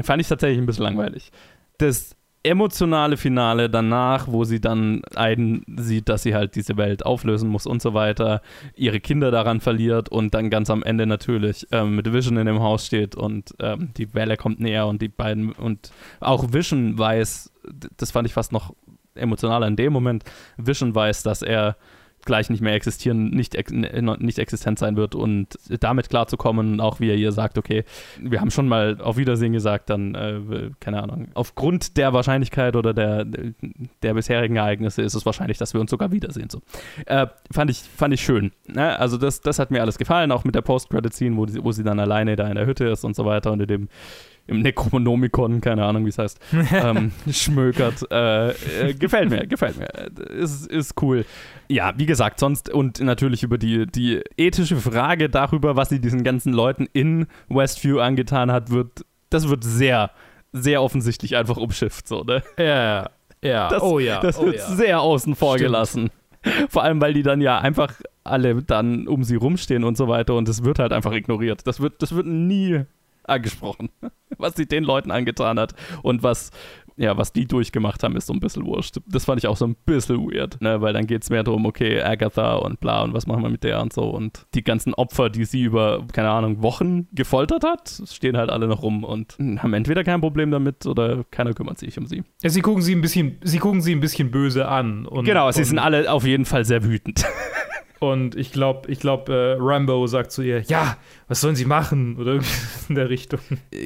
fand ich tatsächlich ein bisschen langweilig. Das emotionale Finale danach, wo sie dann einen sieht, dass sie halt diese Welt auflösen muss und so weiter, ihre Kinder daran verliert und dann ganz am Ende natürlich ähm, mit Vision in dem Haus steht und ähm, die Welle kommt näher und die beiden und auch Vision weiß, das fand ich fast noch emotionaler in dem Moment, Vision weiß, dass er gleich nicht mehr existieren, nicht, nicht existent sein wird und damit klarzukommen, auch wie er hier sagt, okay, wir haben schon mal auf Wiedersehen gesagt, dann, äh, keine Ahnung, aufgrund der Wahrscheinlichkeit oder der, der bisherigen Ereignisse ist es wahrscheinlich, dass wir uns sogar wiedersehen. So. Äh, fand, ich, fand ich schön. Ne? Also das, das hat mir alles gefallen, auch mit der Post-Credit-Scene, wo, wo sie dann alleine da in der Hütte ist und so weiter und in dem im Necronomicon, keine Ahnung, wie es heißt, ähm, schmökert. Äh, äh, gefällt mir, gefällt mir. Ist, ist cool. Ja, wie gesagt, sonst und natürlich über die, die ethische Frage darüber, was sie diesen ganzen Leuten in Westview angetan hat, wird, das wird sehr, sehr offensichtlich einfach umschifft, so, ne? Ja, ja. Das, oh ja. Das oh wird ja. sehr außen vor Stimmt. gelassen. Vor allem, weil die dann ja einfach alle dann um sie rumstehen und so weiter und es wird halt einfach ignoriert. Das wird, das wird nie angesprochen, was sie den Leuten angetan hat und was, ja, was die durchgemacht haben, ist so ein bisschen wurscht. Das fand ich auch so ein bisschen weird, ne? weil dann geht es mehr darum, okay, Agatha und bla und was machen wir mit der und so und die ganzen Opfer, die sie über, keine Ahnung, Wochen gefoltert hat, stehen halt alle noch rum und haben entweder kein Problem damit oder keiner kümmert sich um sie. Ja, sie gucken sie ein bisschen, sie gucken sie ein bisschen böse an. Und, Genau, sie und, sind alle auf jeden Fall sehr wütend. Und ich glaube, ich glaube, äh, Rambo sagt zu ihr, ja, was sollen sie machen? Oder irgendwie in der Richtung.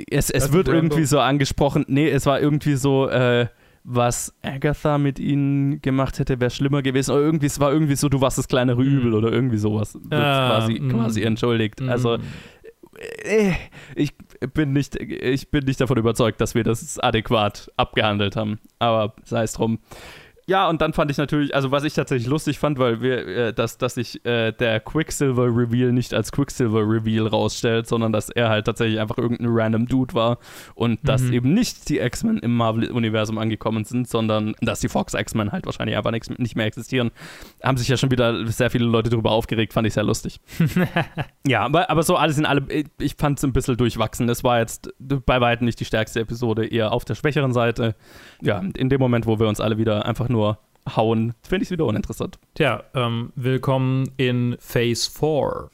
Es, es Also wird Rambo. irgendwie so angesprochen, nee, es war irgendwie so, äh, was Agatha mit ihnen gemacht hätte, wäre schlimmer gewesen. Oder irgendwie, es war irgendwie so, du warst das kleinere Übel oder irgendwie sowas. Wird Ah, quasi, mm. quasi entschuldigt. Also, Mm. äh, ich bin, nicht, ich bin nicht davon überzeugt, dass wir das adäquat abgehandelt haben. Aber sei es drum. Ja, und dann fand ich natürlich, also was ich tatsächlich lustig fand, weil wir, äh, dass, dass sich äh, der Quicksilver-Reveal nicht als Quicksilver-Reveal rausstellt, sondern dass er halt tatsächlich einfach irgendein random Dude war und dass Mhm. eben nicht die X-Men im Marvel-Universum angekommen sind, sondern dass die Fox-X-Men halt wahrscheinlich einfach nix, nicht mehr existieren. Haben sich ja schon wieder sehr viele Leute darüber aufgeregt, fand ich sehr lustig. Ja, aber, aber so alles in allem, ich- ich fand es ein bisschen durchwachsen. Es war jetzt bei weitem nicht die stärkste Episode, eher auf der schwächeren Seite. Ja, in dem Moment, wo wir uns alle wieder einfach nur hauen, finde ich es wieder uninteressant. Tja, ähm, willkommen in Phase 4.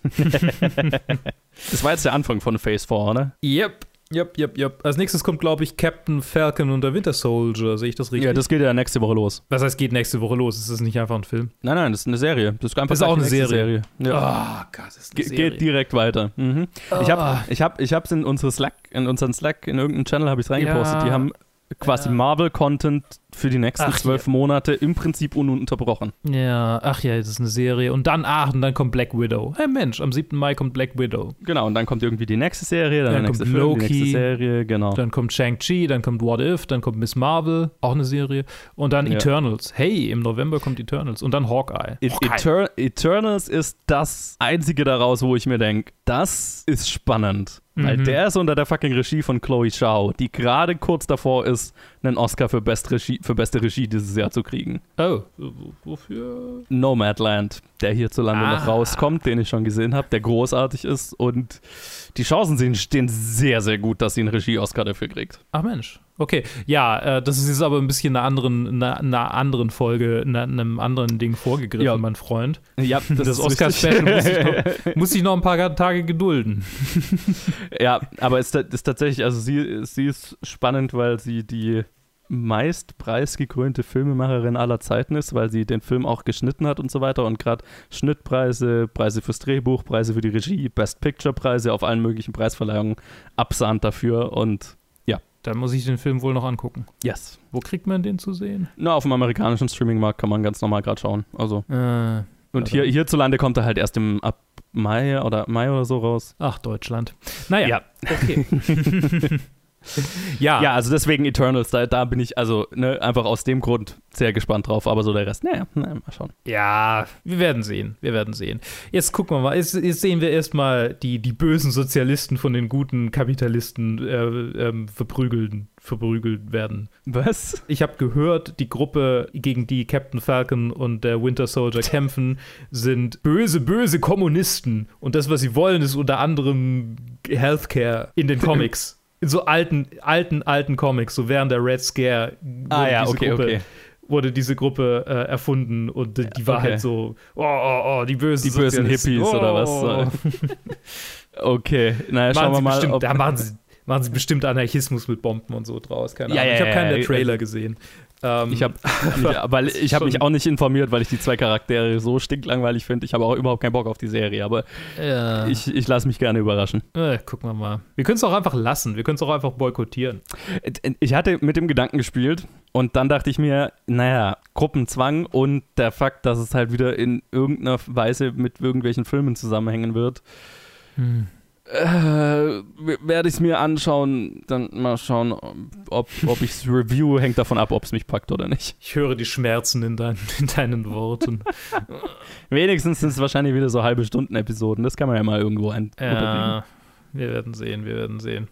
Das war jetzt der Anfang von Phase 4, oder? Yep. Yep, yep, yep. Als nächstes kommt, glaube ich, Captain Falcon und der Winter Soldier. Sehe ich das richtig? Ja, das geht ja nächste Woche los. Was heißt, geht nächste Woche los? Ist das nicht einfach ein Film? Nein, nein, das ist eine Serie. Das ist einfach Das ist auch eine nächste Serie. Ja. Oh Gott, das ist Ge geht direkt weiter. Mhm. Ich Ah. habe ich hab, ich hab's in unsere Slack, in unseren Slack, in irgendeinem Channel habe ich es reingepostet. Ja. Die haben quasi Marvel-Content für die nächsten Ach, zwölf Monate im Prinzip ununterbrochen. Ja, ach ja, das ist eine Serie. Und dann, ach, und dann kommt Black Widow. Hey Mensch, am 7. Mai kommt Black Widow. Genau, und dann kommt irgendwie die nächste Serie, dann, Dann der nächste kommt Film, Loki, die nächste Serie, genau. Dann kommt Shang-Chi, dann kommt What If, dann kommt Miss Marvel, auch eine Serie. Und dann Ja. Eternals. Hey, im November kommt Eternals. Und dann Hawkeye. Et Hawkeye. Eter Eternals ist das einzige daraus, wo ich mir denke, das ist spannend. Weil Mhm. der ist unter der fucking Regie von Chloe Zhao, die gerade kurz davor ist, einen Oscar für, Best Regie, für beste Regie dieses Jahr zu kriegen. Oh, wofür? Nomadland, der hierzulande Ah. noch rauskommt, den ich schon gesehen habe, der großartig ist und die Chancen sehen- stehen sehr, sehr gut, dass sie einen Regie-Oscar dafür kriegt. Ach Mensch. Okay, ja, äh, das ist jetzt aber ein bisschen einer anderen, einer, einer anderen Folge, einer, einem anderen Ding vorgegriffen, Ja. mein Freund. Ja, Das, ist Oscar-Special muss, ich richtig. noch- muss ich noch ein paar Tage gedulden. Ja, aber es ist tatsächlich, also sie, sie ist spannend, weil sie die meist preisgekrönte Filmemacherin aller Zeiten ist, weil sie den Film auch geschnitten hat und so weiter und gerade Schnittpreise, Preise fürs Drehbuch, Preise für die Regie, Best Picture Preise auf allen möglichen Preisverleihungen absahnt dafür und Dann muss ich den Film wohl noch angucken. yes. Wo kriegt man den zu sehen? Na, auf dem amerikanischen Streamingmarkt kann man ganz normal gerade schauen. Also Äh, und hier, hierzulande kommt er halt erst im ab Mai oder Mai oder so raus. ach, Deutschland. Naja, Ja. okay. ja, Ja, also deswegen Eternals, da, da bin ich also ne, einfach aus dem Grund sehr gespannt drauf, aber so der Rest, naja, naja mal schauen. Ja, wir werden sehen. Wir werden sehen. Jetzt gucken wir mal. Jetzt, jetzt sehen wir erstmal die, die bösen Sozialisten von den guten Kapitalisten äh, ähm, verprügeln, verprügelt werden. Was? Ich habe gehört, die Gruppe, gegen die Captain Falcon und der Winter Soldier kämpfen, sind böse, böse Kommunisten. Und das, was sie wollen, ist unter anderem Healthcare in den Comics. In so alten, alten, alten Comics, so während der Red Scare wurde Ah ja, diese okay, Gruppe okay. wurde diese Gruppe äh, erfunden und äh, die war Okay. halt so, oh, oh, oh, die bösen Die bösen. Hippies oder Oh. was? Okay, naja, schauen wir mal. bestimmt, Ob, da machen sie, machen sie bestimmt Anarchismus mit Bomben und so draus. Keine Ahnung. ja, ich habe ja, keinen der ja, Trailer gesehen. Ähm, ich habe weil ich habe mich auch nicht informiert, weil ich die zwei Charaktere so stinklangweilig finde. Ich habe auch überhaupt keinen Bock auf die Serie, aber ja. ich, ich lasse mich gerne überraschen. äh, gucken wir mal. Wir können es auch einfach lassen. Wir können es auch einfach boykottieren. Ich hatte mit dem Gedanken gespielt und dann dachte ich mir, naja, Gruppenzwang und der Fakt, dass es halt wieder in irgendeiner Weise mit irgendwelchen Filmen zusammenhängen wird. Äh, werde ich es mir anschauen, dann mal schauen, ob, ob ich es review, hängt davon ab, ob es mich packt oder nicht. Ich höre die Schmerzen in, dein, in deinen Worten. Wenigstens sind es wahrscheinlich wieder so halbe Stunden-Episoden. Das kann man ja mal irgendwo ein. Ja, wir werden sehen, wir werden sehen.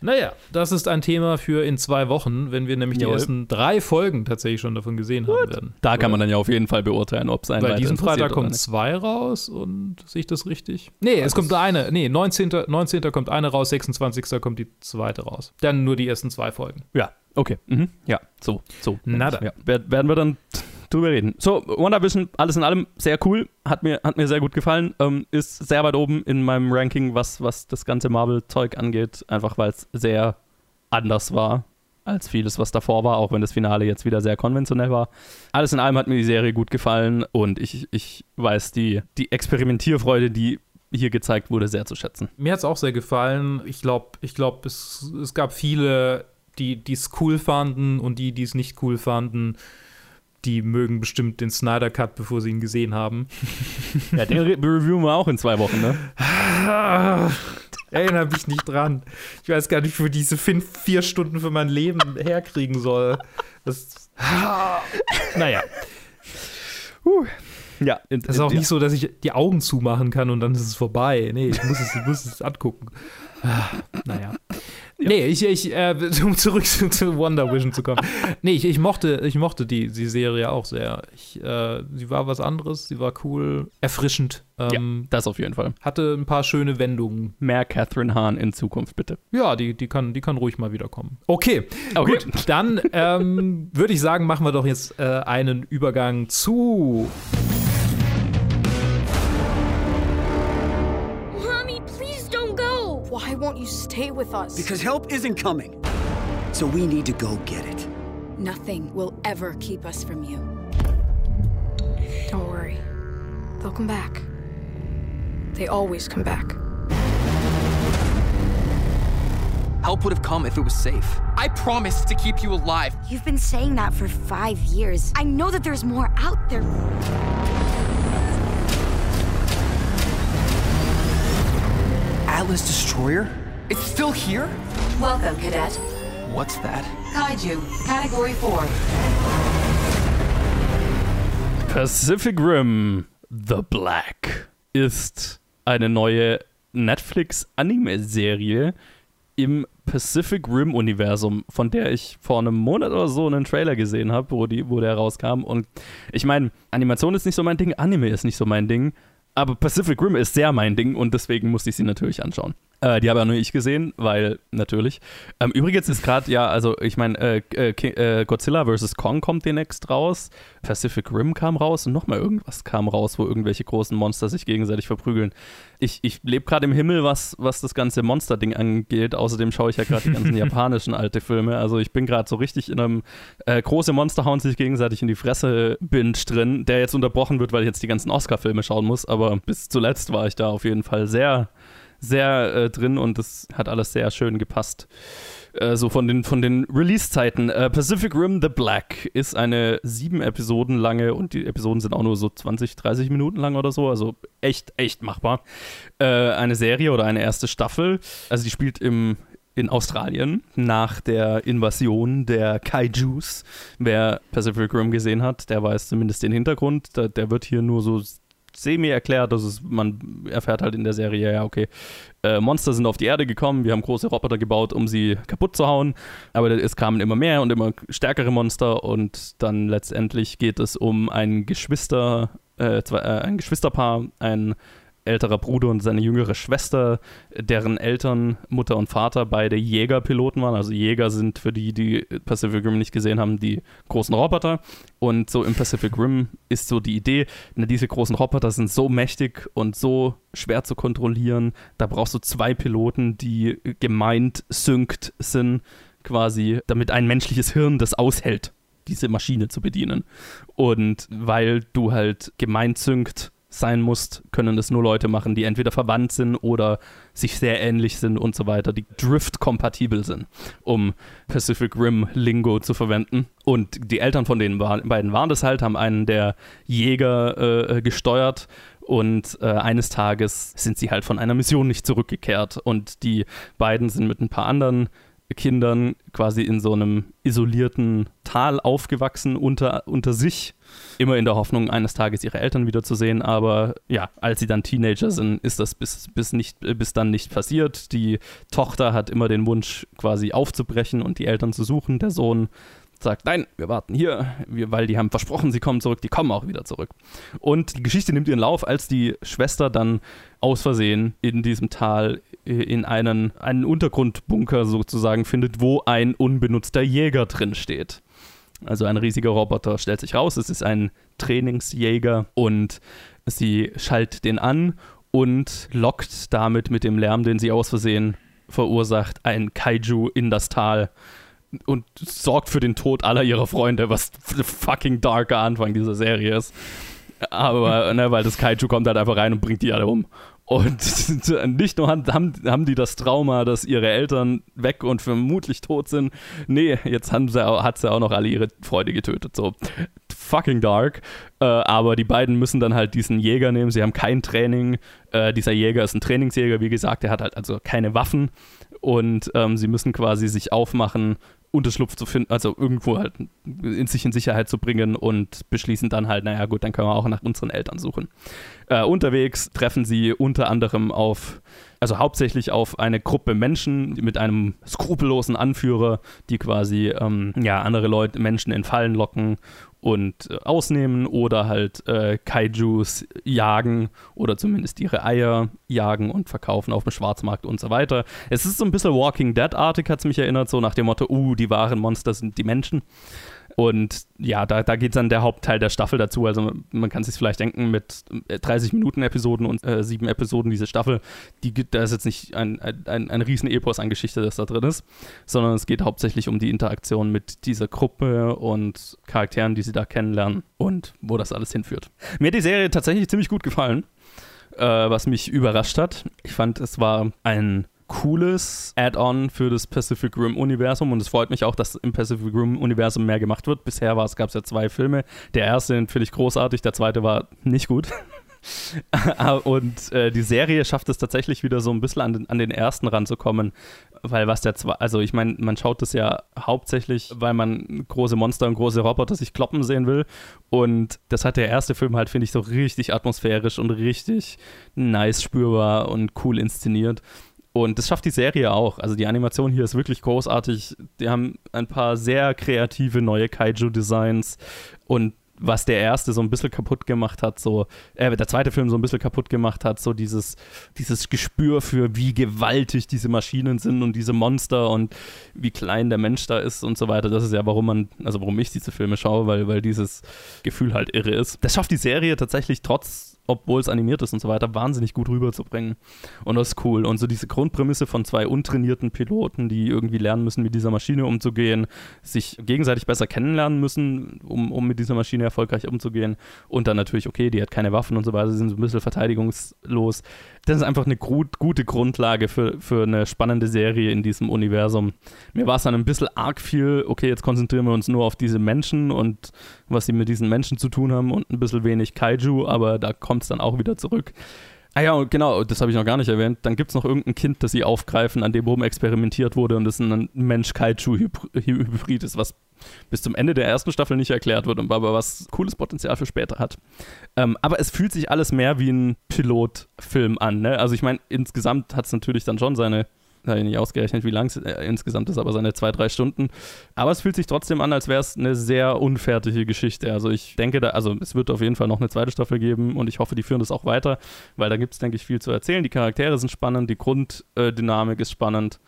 Naja, das ist ein Thema für in zwei Wochen, wenn wir nämlich Jawohl. die ersten drei Folgen tatsächlich schon davon gesehen haben werden. Da kann man dann ja auf jeden Fall beurteilen, ob es einen Weil diesen Freitag kommen zwei raus und sehe ich das richtig? Nee, es kommt eine. Nee, 19. 19. kommt eine raus, 26. kommt die zweite raus. Dann nur die ersten zwei Folgen. Ja, okay. Mhm. Ja, so, so. Nada. Ja, wer- werden wir dann drüber reden. So, WandaVision, alles in allem sehr cool. Hat mir, hat mir sehr gut gefallen. Ähm, ist sehr weit oben in meinem Ranking, was, was das ganze Marvel-Zeug angeht. Einfach weil es sehr anders war als vieles, was davor war, auch wenn das Finale jetzt wieder sehr konventionell war. Alles in allem hat mir die Serie gut gefallen und ich, ich weiß die, die Experimentierfreude, die hier gezeigt wurde, sehr zu schätzen. Mir hat es auch sehr gefallen. Ich glaube, ich glaub, es, es gab viele, die es cool fanden und die, die es nicht cool fanden. Die mögen bestimmt den Snyder Cut, bevor sie ihn gesehen haben. Ja, den re reviewen wir auch in zwei Wochen, ne? Erinnere mich nicht dran. Ich weiß gar nicht, wo diese fünf, vier Stunden für mein Leben herkriegen soll. Das, naja, Ja, in, das ist auch nicht so, dass ich die Augen zumachen kann und dann ist es vorbei. Nee, ich muss es, ich muss es angucken. Naja. Nee, ich, ich äh, um zurück zu, zu Wonder Vision zu kommen. Nee, ich, ich mochte, ich mochte die, die Serie auch sehr. Ich, äh, sie war was anderes, sie war cool, erfrischend. Ähm, Das auf jeden Fall. Hatte ein paar schöne Wendungen. Mehr Catherine Hahn in Zukunft, bitte. Ja, die, die, kann, die kann ruhig mal wiederkommen. Okay, Okay. gut. Dann ähm, würde ich sagen, machen wir doch jetzt äh, einen Übergang zu. Won't you stay with us? Because help isn't coming. So we need to go get it. nothing will ever keep us from you. Don't worry. They'll come back. They always come back. Help would have come if it was safe. I promised to keep you alive. You've been saying that for five years. I know that there's more out there. Atlas Destroyer? It's still here? Welcome, Cadet. What's that? Kaiju, Category 4. Pacific Rim The Black ist eine neue Netflix-Anime-Serie im Pacific Rim-Universum, von der ich vor einem Monat oder so einen Trailer gesehen habe, wo, die- wo der rauskam. Und ich meine, Animation ist nicht so mein Ding, Anime ist nicht so mein Ding, aber Pacific Rim ist sehr mein Ding und deswegen musste ich sie natürlich anschauen. Äh, die habe ja nur ich gesehen, weil natürlich. Ähm, übrigens ist gerade, ja, also ich meine, äh, äh, äh, Godzilla vs. Kong kommt demnächst raus. Pacific Rim kam raus und nochmal irgendwas kam raus, wo irgendwelche großen Monster sich gegenseitig verprügeln. Ich, ich lebe gerade im Himmel, was, was das ganze Monster-Ding angeht. Außerdem schaue ich ja gerade die ganzen japanischen alte Filme. Also ich bin gerade so richtig in einem äh, große Monster hauen sich gegenseitig in die Fresse Binge drin, der jetzt unterbrochen wird, weil ich jetzt die ganzen Oscar-Filme schauen muss. Aber bis zuletzt war ich da auf jeden Fall sehr sehr äh, drin und das hat alles sehr schön gepasst. Äh, so von den, von den Release-Zeiten. Äh, Pacific Rim The Black ist eine sieben Episoden lange und die Episoden sind auch nur so 20, 30 Minuten lang oder so, also echt, echt machbar. Äh, eine Serie oder eine erste Staffel. Also die spielt im in Australien nach der Invasion der Kaijus. Wer Pacific Rim gesehen hat, der weiß zumindest den Hintergrund. Der, der wird hier nur so semi erklärt, dass es, man erfährt halt in der Serie, ja, okay, äh, Monster sind auf die Erde gekommen, wir haben große Roboter gebaut, um sie kaputt zu hauen, aber es kamen immer mehr und immer stärkere Monster und dann letztendlich geht es um ein Geschwister, äh, zwei, äh, ein Geschwisterpaar, ein älterer Bruder und seine jüngere Schwester, deren Eltern, Mutter und Vater, beide Jägerpiloten waren. Also Jäger sind für die, die Pacific Rim nicht gesehen haben, die großen Roboter. Und so im Pacific Rim ist so die Idee, na, diese großen Roboter sind so mächtig und so schwer zu kontrollieren. Da brauchst du zwei Piloten, die gemeint synkt sind, quasi, damit ein menschliches Hirn das aushält diese Maschine zu bedienen. Und weil du halt gemeint synkt sein musst, können das nur Leute machen, die entweder verwandt sind oder sich sehr ähnlich sind und so weiter, die Drift-kompatibel sind, um Pacific Rim-Lingo zu verwenden. Und die Eltern von den beiden waren das halt, haben einen der Jäger äh, gesteuert und äh, eines Tages sind sie halt von einer Mission nicht zurückgekehrt und die beiden sind mit ein paar anderen Kindern quasi in so einem isolierten Tal aufgewachsen unter, unter sich. Immer in der Hoffnung, eines Tages ihre Eltern wiederzusehen. Aber ja, als sie dann Teenager sind, ist das bis, bis, nicht, bis dann nicht passiert. Die Tochter hat immer den Wunsch, quasi aufzubrechen und die Eltern zu suchen. Der Sohn sagt, nein, wir warten hier, wir, weil die haben versprochen, sie kommen zurück, die kommen auch wieder zurück. Und die Geschichte nimmt ihren Lauf, als die Schwester dann aus Versehen in diesem Tal äh, in einen, einen Untergrundbunker sozusagen findet, wo ein unbenutzter Jäger drin steht. Also ein riesiger Roboter stellt sich raus, es ist ein Trainingsjäger und sie schaltet den an und lockt damit mit dem Lärm, den sie aus Versehen verursacht, ein Kaiju in das Tal und sorgt für den Tod aller ihrer Freunde, was fucking darker Anfang dieser Serie ist. Aber, ne, weil das Kaiju kommt halt einfach rein und bringt die alle um. Und nicht nur haben, haben die das Trauma, dass ihre Eltern weg und vermutlich tot sind. Nee, jetzt haben sie, hat sie auch noch alle ihre Freunde getötet. So fucking dark. Äh, aber die beiden müssen dann halt diesen Jäger nehmen. Sie haben kein Training. Äh, dieser Jäger ist ein Trainingsjäger, wie gesagt. Er hat halt also keine Waffen. Und ähm, sie müssen quasi sich aufmachen, Unterschlupf zu finden, also irgendwo halt in sich in Sicherheit zu bringen und beschließen dann halt, naja gut, dann können wir auch nach unseren Eltern suchen. Äh, unterwegs treffen sie unter anderem auf, also hauptsächlich auf eine Gruppe Menschen mit einem skrupellosen Anführer, die quasi ähm, ja, andere Leute, Menschen in Fallen locken und äh, ausnehmen oder halt äh, Kaijus jagen oder zumindest ihre Eier jagen und verkaufen auf dem Schwarzmarkt und so weiter. Es ist so ein bisschen Walking Dead-artig, hat es mich erinnert, so nach dem Motto, uh, die wahren Monster sind die Menschen. Und ja, da, da geht dann der Hauptteil der Staffel dazu. Also man kann sich vielleicht denken, mit 30 äh, Minuten Episoden und äh, sieben Episoden diese Staffel, die, da ist jetzt nicht ein, ein, ein riesen Epos an Geschichte, das da drin ist, sondern es geht hauptsächlich um die Interaktion mit dieser Gruppe und Charakteren, die sie da kennenlernen und wo das alles hinführt. Mir hat die Serie tatsächlich ziemlich gut gefallen, äh, was mich überrascht hat. Ich fand, es war ein cooles Add-on für das Pacific Rim Universum und es freut mich auch, dass im Pacific Rim Universum mehr gemacht wird. Bisher gab es ja zwei Filme. Der erste finde ich großartig, der zweite war nicht gut. und äh, die Serie schafft es tatsächlich wieder so ein bisschen an den, an den ersten ranzukommen, weil was der zwei, also ich meine, man schaut das ja hauptsächlich, weil man große Monster und große Roboter sich kloppen sehen will und das hat der erste Film halt, finde ich, so richtig atmosphärisch und richtig nice spürbar und cool inszeniert. Und das schafft die Serie auch. Also die Animation hier ist wirklich großartig. Die haben ein paar sehr kreative neue Kaiju-Designs und was der erste so ein bisschen kaputt gemacht hat, so, äh, der zweite Film so ein bisschen kaputt gemacht hat, so dieses, dieses Gespür für, wie gewaltig diese Maschinen sind und diese Monster und wie klein der Mensch da ist und so weiter. Das ist ja, warum man, also warum ich diese Filme schaue, weil, weil dieses Gefühl halt irre ist. Das schafft die Serie tatsächlich trotz obwohl es animiert ist und so weiter, wahnsinnig gut rüberzubringen. Und das ist cool. Und so diese Grundprämisse von zwei untrainierten Piloten, die irgendwie lernen müssen, mit dieser Maschine umzugehen, sich gegenseitig besser kennenlernen müssen, um, um mit dieser Maschine erfolgreich umzugehen. Und dann natürlich, okay, die hat keine Waffen und so weiter, sie sind so ein bisschen verteidigungslos. Das ist einfach eine gut, gute Grundlage für, für eine spannende Serie in diesem Universum. Mir war es dann ein bisschen arg viel, okay, jetzt konzentrieren wir uns nur auf diese Menschen und was sie mit diesen Menschen zu tun haben und ein bisschen wenig Kaiju, aber da kommt es dann auch wieder zurück. Ah ja, genau, das habe ich noch gar nicht erwähnt. Dann gibt es noch irgendein Kind, das sie aufgreifen, an dem rum experimentiert wurde und das ein Mensch-Kaiju-Hybrid ist, was bis zum Ende der ersten Staffel nicht erklärt wird und aber was cooles Potenzial für später hat. Ähm, aber es fühlt sich alles mehr wie ein Pilotfilm an. Ne? Also ich meine, insgesamt hat es natürlich dann schon seine habe ich nicht ausgerechnet, wie lang es äh, insgesamt ist, aber seine zwei, drei Stunden. Aber es fühlt sich trotzdem an, als wäre es eine sehr unfertige Geschichte. Also ich denke, da, also es wird auf jeden Fall noch eine zweite Staffel geben und ich hoffe, die führen das auch weiter, weil da gibt es, denke ich, viel zu erzählen. Die Charaktere sind spannend, die Grunddynamik ist spannend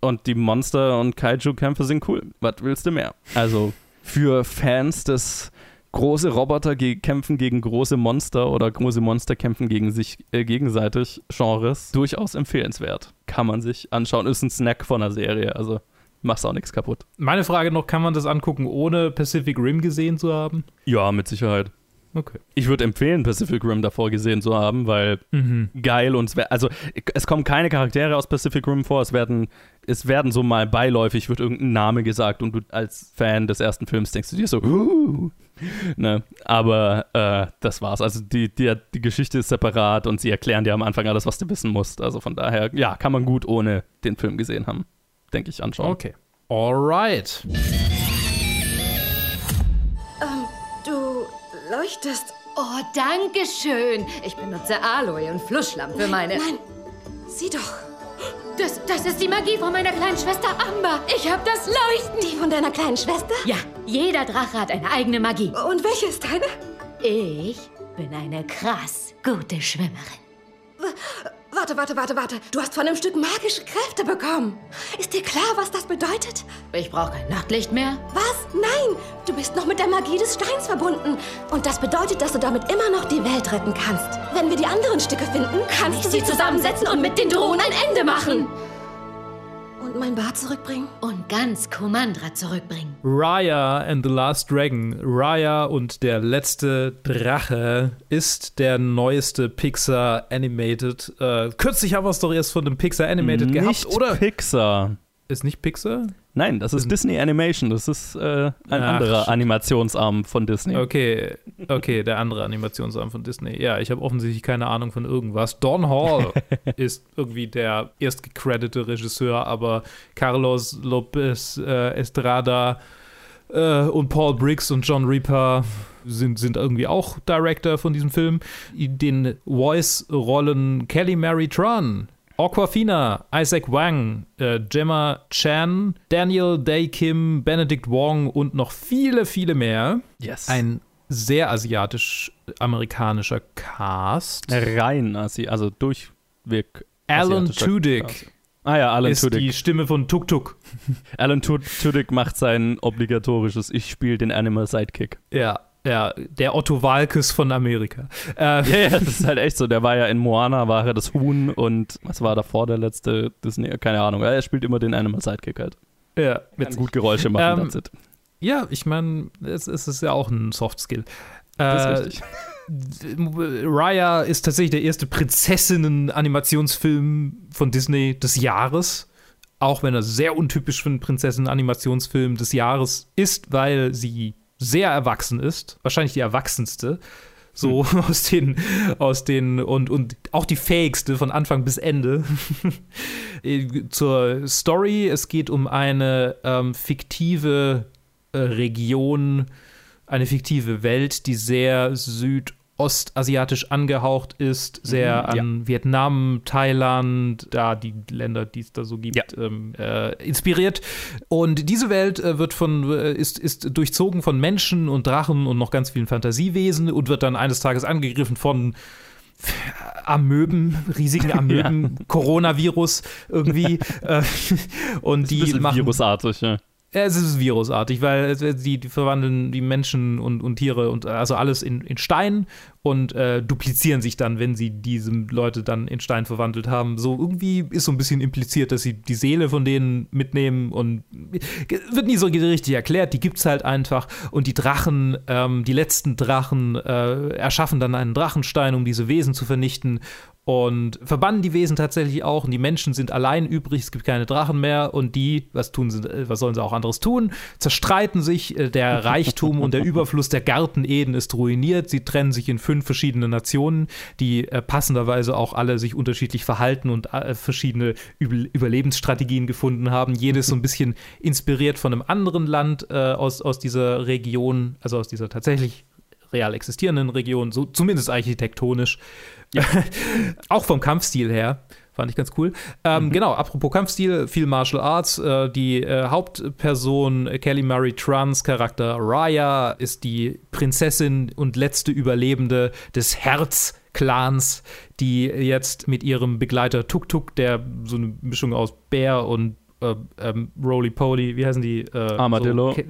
und die Monster- und Kaiju-Kämpfe sind cool. Was willst du mehr? Also für Fans des große Roboter ge kämpfen gegen große Monster oder große Monster kämpfen gegen sich äh, gegenseitig Genres durchaus empfehlenswert. Kann man sich anschauen. Ist ein Snack von der Serie, also machst auch nichts kaputt. Meine Frage noch, kann man das angucken, ohne Pacific Rim gesehen zu haben? Ja, mit Sicherheit. Okay. Ich würde empfehlen, Pacific Rim davor gesehen zu haben, weil Mhm. geil und es wär, also es kommen keine Charaktere aus Pacific Rim vor, es werden, es werden so mal beiläufig, wird irgendein Name gesagt und du als Fan des ersten Films denkst du dir so, uh, ne? Aber äh, das war's. Also die, die, die Geschichte ist separat und sie erklären dir am Anfang alles, was du wissen musst. Also von daher, ja, kann man gut ohne den Film gesehen haben, denke ich, anschauen. Okay. Alright. Ähm, du leuchtest. Oh, danke schön. Ich benutze Aloe und Fluschlamm für meine... Nein, sieh doch. Das, das ist die Magie von meiner kleinen Schwester Amber. Ich hab das Leuchten. Die von deiner kleinen Schwester? Ja, jeder Drache hat eine eigene Magie. Und welche ist deine? Ich bin eine krass gute Schwimmerin. Warte, warte, warte, warte. Du hast von einem Stück magische Kräfte bekommen. Ist dir klar, was das bedeutet? Ich brauche kein Nachtlicht mehr. Was? Nein! Du bist noch mit der Magie des Steins verbunden. Und das bedeutet, dass du damit immer noch die Welt retten kannst. Wenn wir die anderen Stücke finden, kannst du sie zusammensetzen und mit den Drohnen ein Ende machen. Und mein Bart zurückbringen? Und ganz Komandra zurückbringen. Raya and the Last Dragon. Raya und der letzte Drache ist der neueste Pixar Animated. Äh, kürzlich haben wir es doch erst von dem Pixar Animated Nicht gehabt, oder? Pixar. Ist nicht Pixar? Nein, das ist Disney Animation. Das ist äh, ein Ach, anderer. Animationsarm von Disney. Okay, okay, der andere Animationsarm von Disney. Ja, ich habe offensichtlich keine Ahnung von irgendwas. Don Hall ist irgendwie der erstgecreditete Regisseur, aber Carlos Lopez äh, Estrada äh, und Paul Briggs und John Reaper sind, sind irgendwie auch Director von diesem Film. Den Voice-Rollen Kelly Mary Tran, Aquafina, Isaac Wang, äh, Gemma Chan, Daniel Day Kim, Benedict Wong und noch viele, viele mehr. Yes. Ein sehr asiatisch-amerikanischer Cast. Rein, Asi, also durchweg. Alan Tudyk Cast. Ah ja, Alan ist Tudyk. die Stimme von Tuk Tuk. Alan Tu- Tudyk macht sein obligatorisches Ich spiele den Animal Sidekick. Ja, ja, der Otto Walkes von Amerika. Äh, Ja, ja, das ist halt echt so. Der war ja in Moana, war er das Huhn und was war davor der letzte Disney? Keine Ahnung. Er spielt immer den Animal Sidekick halt. ja, Kann gut Geräusche machen, Ähm. Ja, ich meine, es, es ist ja auch ein Soft Skill. Das Äh, ist richtig. Raya ist tatsächlich der erste Prinzessinnen-Animationsfilm von Disney des Jahres. Auch wenn er sehr untypisch für einen Prinzessinnen-Animationsfilm des Jahres ist, weil sie sehr erwachsen ist. Wahrscheinlich die erwachsenste. So aus den, aus den, und, und auch die fähigste von Anfang bis Ende. Zur Story: Es geht um eine ähm, fiktive äh, Region, eine fiktive Welt, die sehr südostasiatisch angehaucht ist, sehr Mhm, ja. an Vietnam, Thailand, da die Länder, die es da so gibt, ähm, äh, inspiriert. Und diese Welt äh, wird von, äh, ist, ist durchzogen von Menschen und Drachen und noch ganz vielen Fantasiewesen und wird dann eines Tages angegriffen von Amöben, riesigen Amöben, Coronavirus irgendwie. äh, und die machen virusartig, ja. Es ist virusartig, weil es- die, die verwandeln die Menschen und, und Tiere und also alles in, in Stein und äh, duplizieren sich dann, wenn sie diese Leute dann in Stein verwandelt haben. So irgendwie ist so ein bisschen impliziert, dass sie die Seele von denen mitnehmen und wird nie so richtig erklärt. Die gibt's halt einfach und die Drachen, ähm, die letzten Drachen äh, erschaffen dann einen Drachenstein, um diese Wesen zu vernichten und verbannen die Wesen tatsächlich auch und die Menschen sind allein übrig, es gibt keine Drachen mehr und die, was tun sie, äh, was sollen sie auch anderes tun, zerstreiten sich, äh, der Reichtum und der Überfluss der Garten Eden ist ruiniert, sie trennen sich in fünf verschiedene Nationen, die äh, passenderweise auch alle sich unterschiedlich verhalten und äh, verschiedene Übel Überlebensstrategien gefunden haben, jedes so ein bisschen inspiriert von einem anderen Land äh, aus, aus dieser Region, also aus dieser tatsächlich real existierenden Region, so zumindest architektonisch. auch vom Kampfstil her. Fand ich ganz cool. Ähm, Genau, apropos Kampfstil, viel Martial Arts. Äh, die äh, Hauptperson äh, Kelly Murray Trans Charakter Raya ist die Prinzessin und letzte Überlebende des Herz-Clans, die jetzt mit ihrem Begleiter Tuk Tuk, der so eine Mischung aus Bär und äh, ähm, Roly Poly, wie heißen die? Äh, Armadillo. So,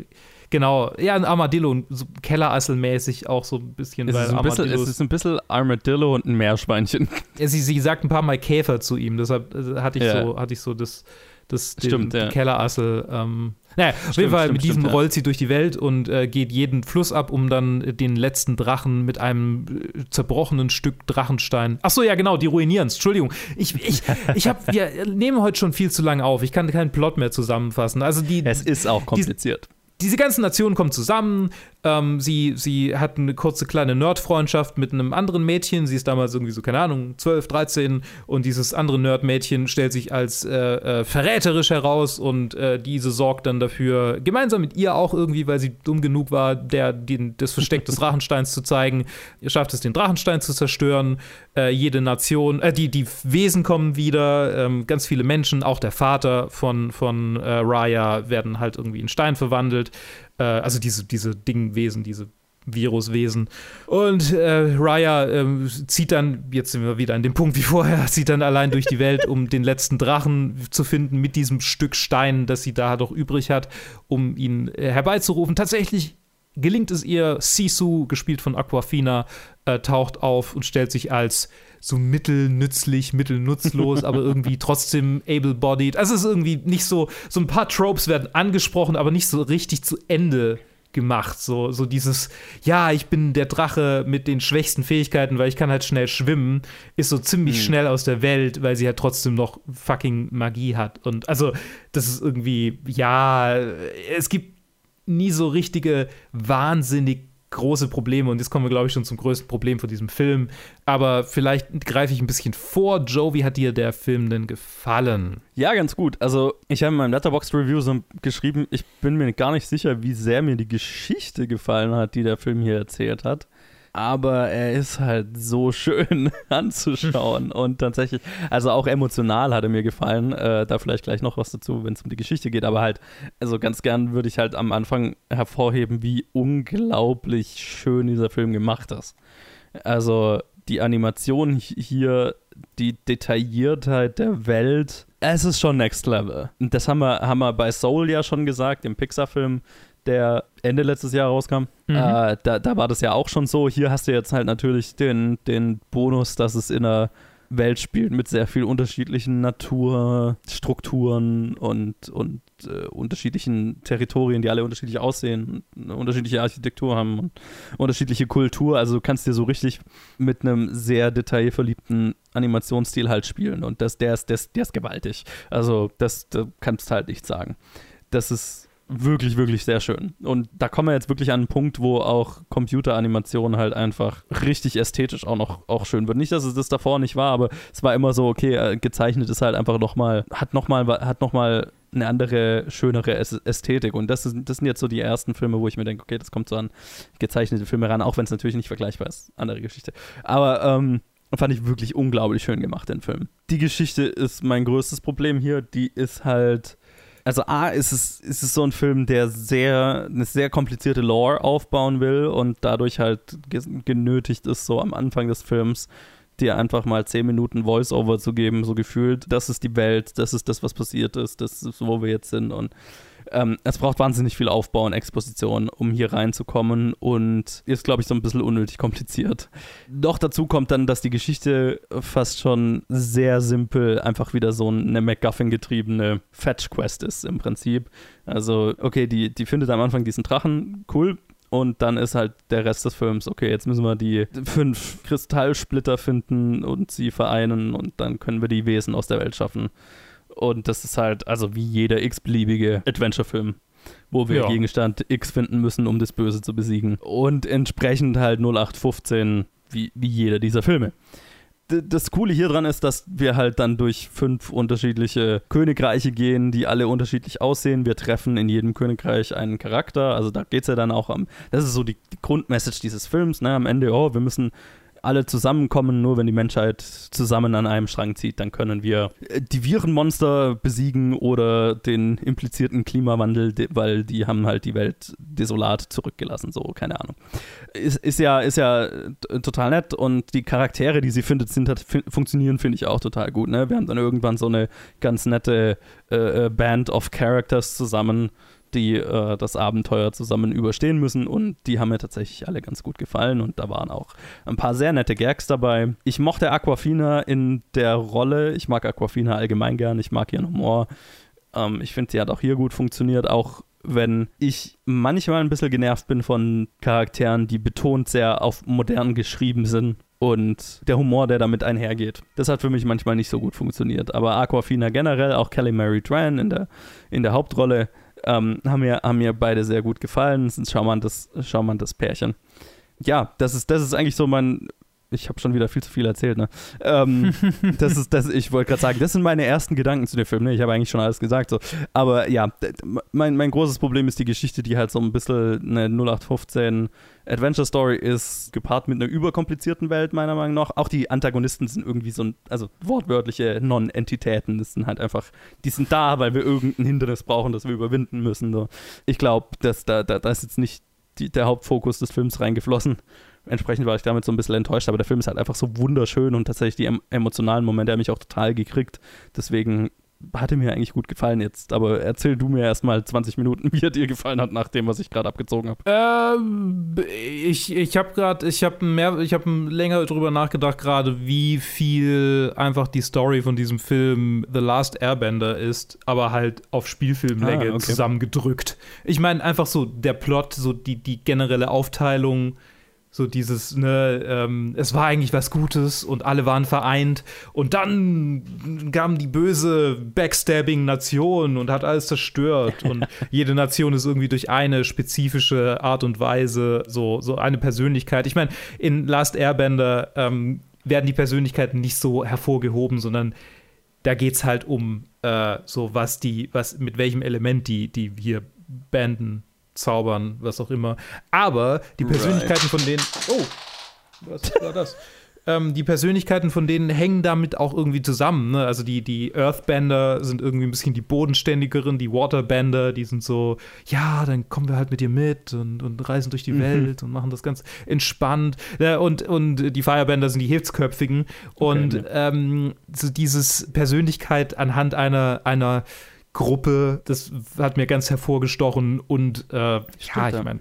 Genau, ja, ein Armadillo, und so Kellerasselmäßig auch so ein bisschen, Es weil ist, ein bisschen, es ist ein bisschen Armadillo und ein Meerschweinchen. ja, sie, sie sagt ein paar Mal Käfer zu ihm, deshalb äh, hatte ich Ja. so, hatte ich so das, das, den, Stimmt, ja. die Kellerassel. Ähm, naja, auf jeden Fall, stimmt, mit diesem stimmt, rollt sie durch die Welt und äh, geht jeden Fluss ab, um dann den letzten Drachen mit einem äh, zerbrochenen Stück Drachenstein. Ach so, ja, genau, die ruinieren Entschuldigung. Ich, ich, ich hab, wir nehmen heute schon viel zu lange auf. Ich kann keinen Plot mehr zusammenfassen. Also die, Es ist auch kompliziert. Diese ganzen Nationen kommen zusammen. Ähm, sie, sie hat eine kurze kleine Nerd-Freundschaft mit einem anderen Mädchen. Sie ist damals irgendwie so, keine Ahnung, 12, 13. Und dieses andere Nerd-Mädchen stellt sich als äh, äh, verräterisch heraus. Und äh, diese sorgt dann dafür, gemeinsam mit ihr auch irgendwie, weil sie dumm genug war, der, den, das Versteck des Drachensteins zu zeigen. Ihr schafft es, den Drachenstein zu zerstören. Äh, jede Nation, äh, die, die Wesen kommen wieder. Ähm, ganz viele Menschen, auch der Vater von, von äh, Raya, werden halt irgendwie in Stein verwandelt. Äh, also diese, diese Dingwesen, diese Viruswesen. Und äh, Raya ähm, zieht dann, jetzt sind wir wieder an dem Punkt wie vorher, zieht dann allein durch die Welt, um den letzten Drachen zu finden mit diesem Stück Stein, das sie da doch übrig hat, um ihn äh, herbeizurufen. Tatsächlich gelingt es ihr, Sisu, gespielt von Aquafina, äh, taucht auf und stellt sich als so mittelnützlich, mittelnutzlos, aber irgendwie trotzdem able-bodied. Also es ist irgendwie nicht so, so ein paar Tropes werden angesprochen, aber nicht so richtig zu Ende gemacht. So, so dieses, ja, ich bin der Drache mit den schwächsten Fähigkeiten, weil ich kann halt schnell schwimmen, ist so ziemlich Mhm. schnell aus der Welt, weil sie halt trotzdem noch fucking Magie hat. Und also, das ist irgendwie, ja, es gibt nie so richtige wahnsinnig große Probleme und jetzt kommen wir, glaube ich, schon zum größten Problem von diesem Film. Aber vielleicht greife ich ein bisschen vor. Joe, wie hat dir der Film denn gefallen? Ja, ganz gut. Also, ich habe in meinem Letterboxd Review so geschrieben, ich bin mir gar nicht sicher, wie sehr mir die Geschichte gefallen hat, die der Film hier erzählt hat. Aber er ist halt so schön anzuschauen und tatsächlich, also auch emotional hat er mir gefallen. Äh, da vielleicht gleich noch was dazu, wenn es um die Geschichte geht. Aber halt, also ganz gern würde ich halt am Anfang hervorheben, wie unglaublich schön dieser Film gemacht ist. Also die Animation hi- hier, die Detailliertheit der Welt, es ist schon Next Level. Und das haben wir, haben wir bei Soul ja schon gesagt, dem Pixar-Film, der Ende letztes Jahr rauskam. Mhm. Äh, da, da war das ja auch schon so. Hier hast du jetzt halt natürlich den, den Bonus, dass es in einer Welt spielt mit sehr viel unterschiedlichen Naturstrukturen und, und äh, unterschiedlichen Territorien, die alle unterschiedlich aussehen, eine unterschiedliche Architektur haben und unterschiedliche Kultur. Also du kannst dir so richtig mit einem sehr detailverliebten Animationsstil halt spielen und das, der, ist, der, ist, der ist gewaltig. Also das, da kannst du halt nicht sagen. Das ist wirklich, wirklich sehr schön. Und da kommen wir jetzt wirklich an einen Punkt, wo auch Computeranimation halt einfach richtig ästhetisch auch noch auch schön wird. Nicht, dass es das davor nicht war, aber es war immer so, okay, äh, gezeichnet ist halt einfach nochmal, hat nochmal, hat nochmal eine andere, schönere Äs- Ästhetik. Und das, ist, das sind jetzt so die ersten Filme, wo ich mir denke, okay, das kommt so an gezeichnete Filme ran, auch wenn es natürlich nicht vergleichbar ist. Andere Geschichte. Aber ähm, fand ich wirklich unglaublich schön gemacht, den Film. Die Geschichte ist mein größtes Problem hier. Die ist halt also A ist es, ist es so ein Film, der sehr, eine sehr komplizierte Lore aufbauen will und dadurch halt ge- genötigt ist, so am Anfang des Films dir einfach mal 10 Minuten Voice-Over zu geben, so gefühlt, das ist die Welt, das ist das, was passiert ist, das ist, wo wir jetzt sind und ähm, es braucht wahnsinnig viel Aufbau und Exposition, um hier reinzukommen und ist, glaube ich, so ein bisschen unnötig kompliziert. Doch dazu kommt dann, dass die Geschichte fast schon sehr simpel einfach wieder so eine MacGuffin-getriebene Fetch-Quest ist im Prinzip. Also, okay, die, die findet am Anfang diesen Drachen, cool, und dann ist halt der Rest des Films, okay, jetzt müssen wir die fünf Kristallsplitter finden und sie vereinen und dann können wir die Wesen aus der Welt schaffen. Und das ist halt, also wie jeder x-beliebige Adventure-Film, wo wir Ja. Gegenstand X finden müssen, um das Böse zu besiegen. Und entsprechend halt 0815, wie, wie jeder dieser Filme. D- Das Coole hier dran ist, dass wir halt dann durch fünf unterschiedliche Königreiche gehen, die alle unterschiedlich aussehen. Wir treffen in jedem Königreich einen Charakter. Also da geht es ja dann auch am. Das ist so die, die Grundmessage dieses Films. Ne? Am Ende, oh, wir müssen alle zusammenkommen. Nur wenn die Menschheit zusammen an einem Strang zieht, dann können wir äh, die Virenmonster besiegen oder den implizierten Klimawandel, de- weil die haben halt die Welt desolat zurückgelassen. So, keine Ahnung ist, ist ja, ist ja äh, total nett und die Charaktere, die sie findet, sind halt, funktionieren, finde ich auch total gut. Ne? Wir haben dann irgendwann so eine ganz nette äh, äh, Band of Characters zusammen, die äh, das Abenteuer zusammen überstehen müssen und die haben mir tatsächlich alle ganz gut gefallen und da waren auch ein paar sehr nette Gags dabei. Ich mochte Aquafina in der Rolle, ich mag Aquafina allgemein gern, ich mag ihren Humor Ähm, ich finde, sie hat auch hier gut funktioniert, auch wenn ich manchmal ein bisschen genervt bin von Charakteren, die betont sehr auf modern geschrieben sind und der Humor, der damit einhergeht. Das hat für mich manchmal nicht so gut funktioniert. Aber Aquafina generell, auch Kelly Mary Tran in der, in der Hauptrolle, ähm, haben, mir, haben mir beide sehr gut gefallen. Es ist ein charmantes, charmantes Pärchen. Ja, das ist, das ist eigentlich so mein ich habe schon wieder viel zu viel erzählt, ne? Ähm, das ist, das, ich wollte gerade sagen, das sind meine ersten Gedanken zu dem Film, ne? Ich habe eigentlich schon alles gesagt, so. Aber ja, mein, mein großes Problem ist die Geschichte, die halt so ein bisschen eine 0815 Adventure Story ist, gepaart mit einer überkomplizierten Welt, meiner Meinung nach. Auch die Antagonisten sind irgendwie so, ein, also wortwörtliche Non-Entitäten. Das sind halt einfach, die sind da, weil wir irgendein Hindernis brauchen, das wir überwinden müssen. So. Ich glaube, dass da, da, da ist jetzt nicht die, der Hauptfokus des Films reingeflossen entsprechend war ich damit so ein bisschen enttäuscht, aber der Film ist halt einfach so wunderschön und tatsächlich die emotionalen Momente haben mich auch total gekriegt. Deswegen hatte mir eigentlich gut gefallen jetzt, aber erzähl du mir erstmal 20 Minuten, wie er dir gefallen hat, nach dem, was ich gerade abgezogen habe. Ähm, ich ich habe gerade, ich habe mehr, ich habe länger drüber nachgedacht gerade, wie viel einfach die Story von diesem Film The Last Airbender ist, aber halt auf Spielfilmlänge ah, okay. zusammengedrückt. Ich meine einfach so der Plot, so die, die generelle Aufteilung so dieses, ne, ähm, es war eigentlich was Gutes und alle waren vereint. Und dann kam die böse Backstabbing-Nation und hat alles zerstört. und jede Nation ist irgendwie durch eine spezifische Art und Weise so, so eine Persönlichkeit. Ich meine, in Last Airbender ähm, werden die Persönlichkeiten nicht so hervorgehoben, sondern da geht es halt um äh, so, was die, was, mit welchem Element die, die hier Banden zaubern, was auch immer. Aber die Persönlichkeiten right. von denen. Oh, was war das? ähm, die Persönlichkeiten von denen hängen damit auch irgendwie zusammen. Ne? Also die, die Earthbender sind irgendwie ein bisschen die bodenständigeren, die Waterbender, die sind so, ja, dann kommen wir halt mit dir mit und, und reisen durch die mhm. Welt und machen das ganz entspannt. Ja, und, und die Firebender sind die Hitzköpfigen. Und okay, ne. ähm, so dieses Persönlichkeit anhand einer, einer Gruppe, das hat mir ganz hervorgestochen und äh, ja, ich meine,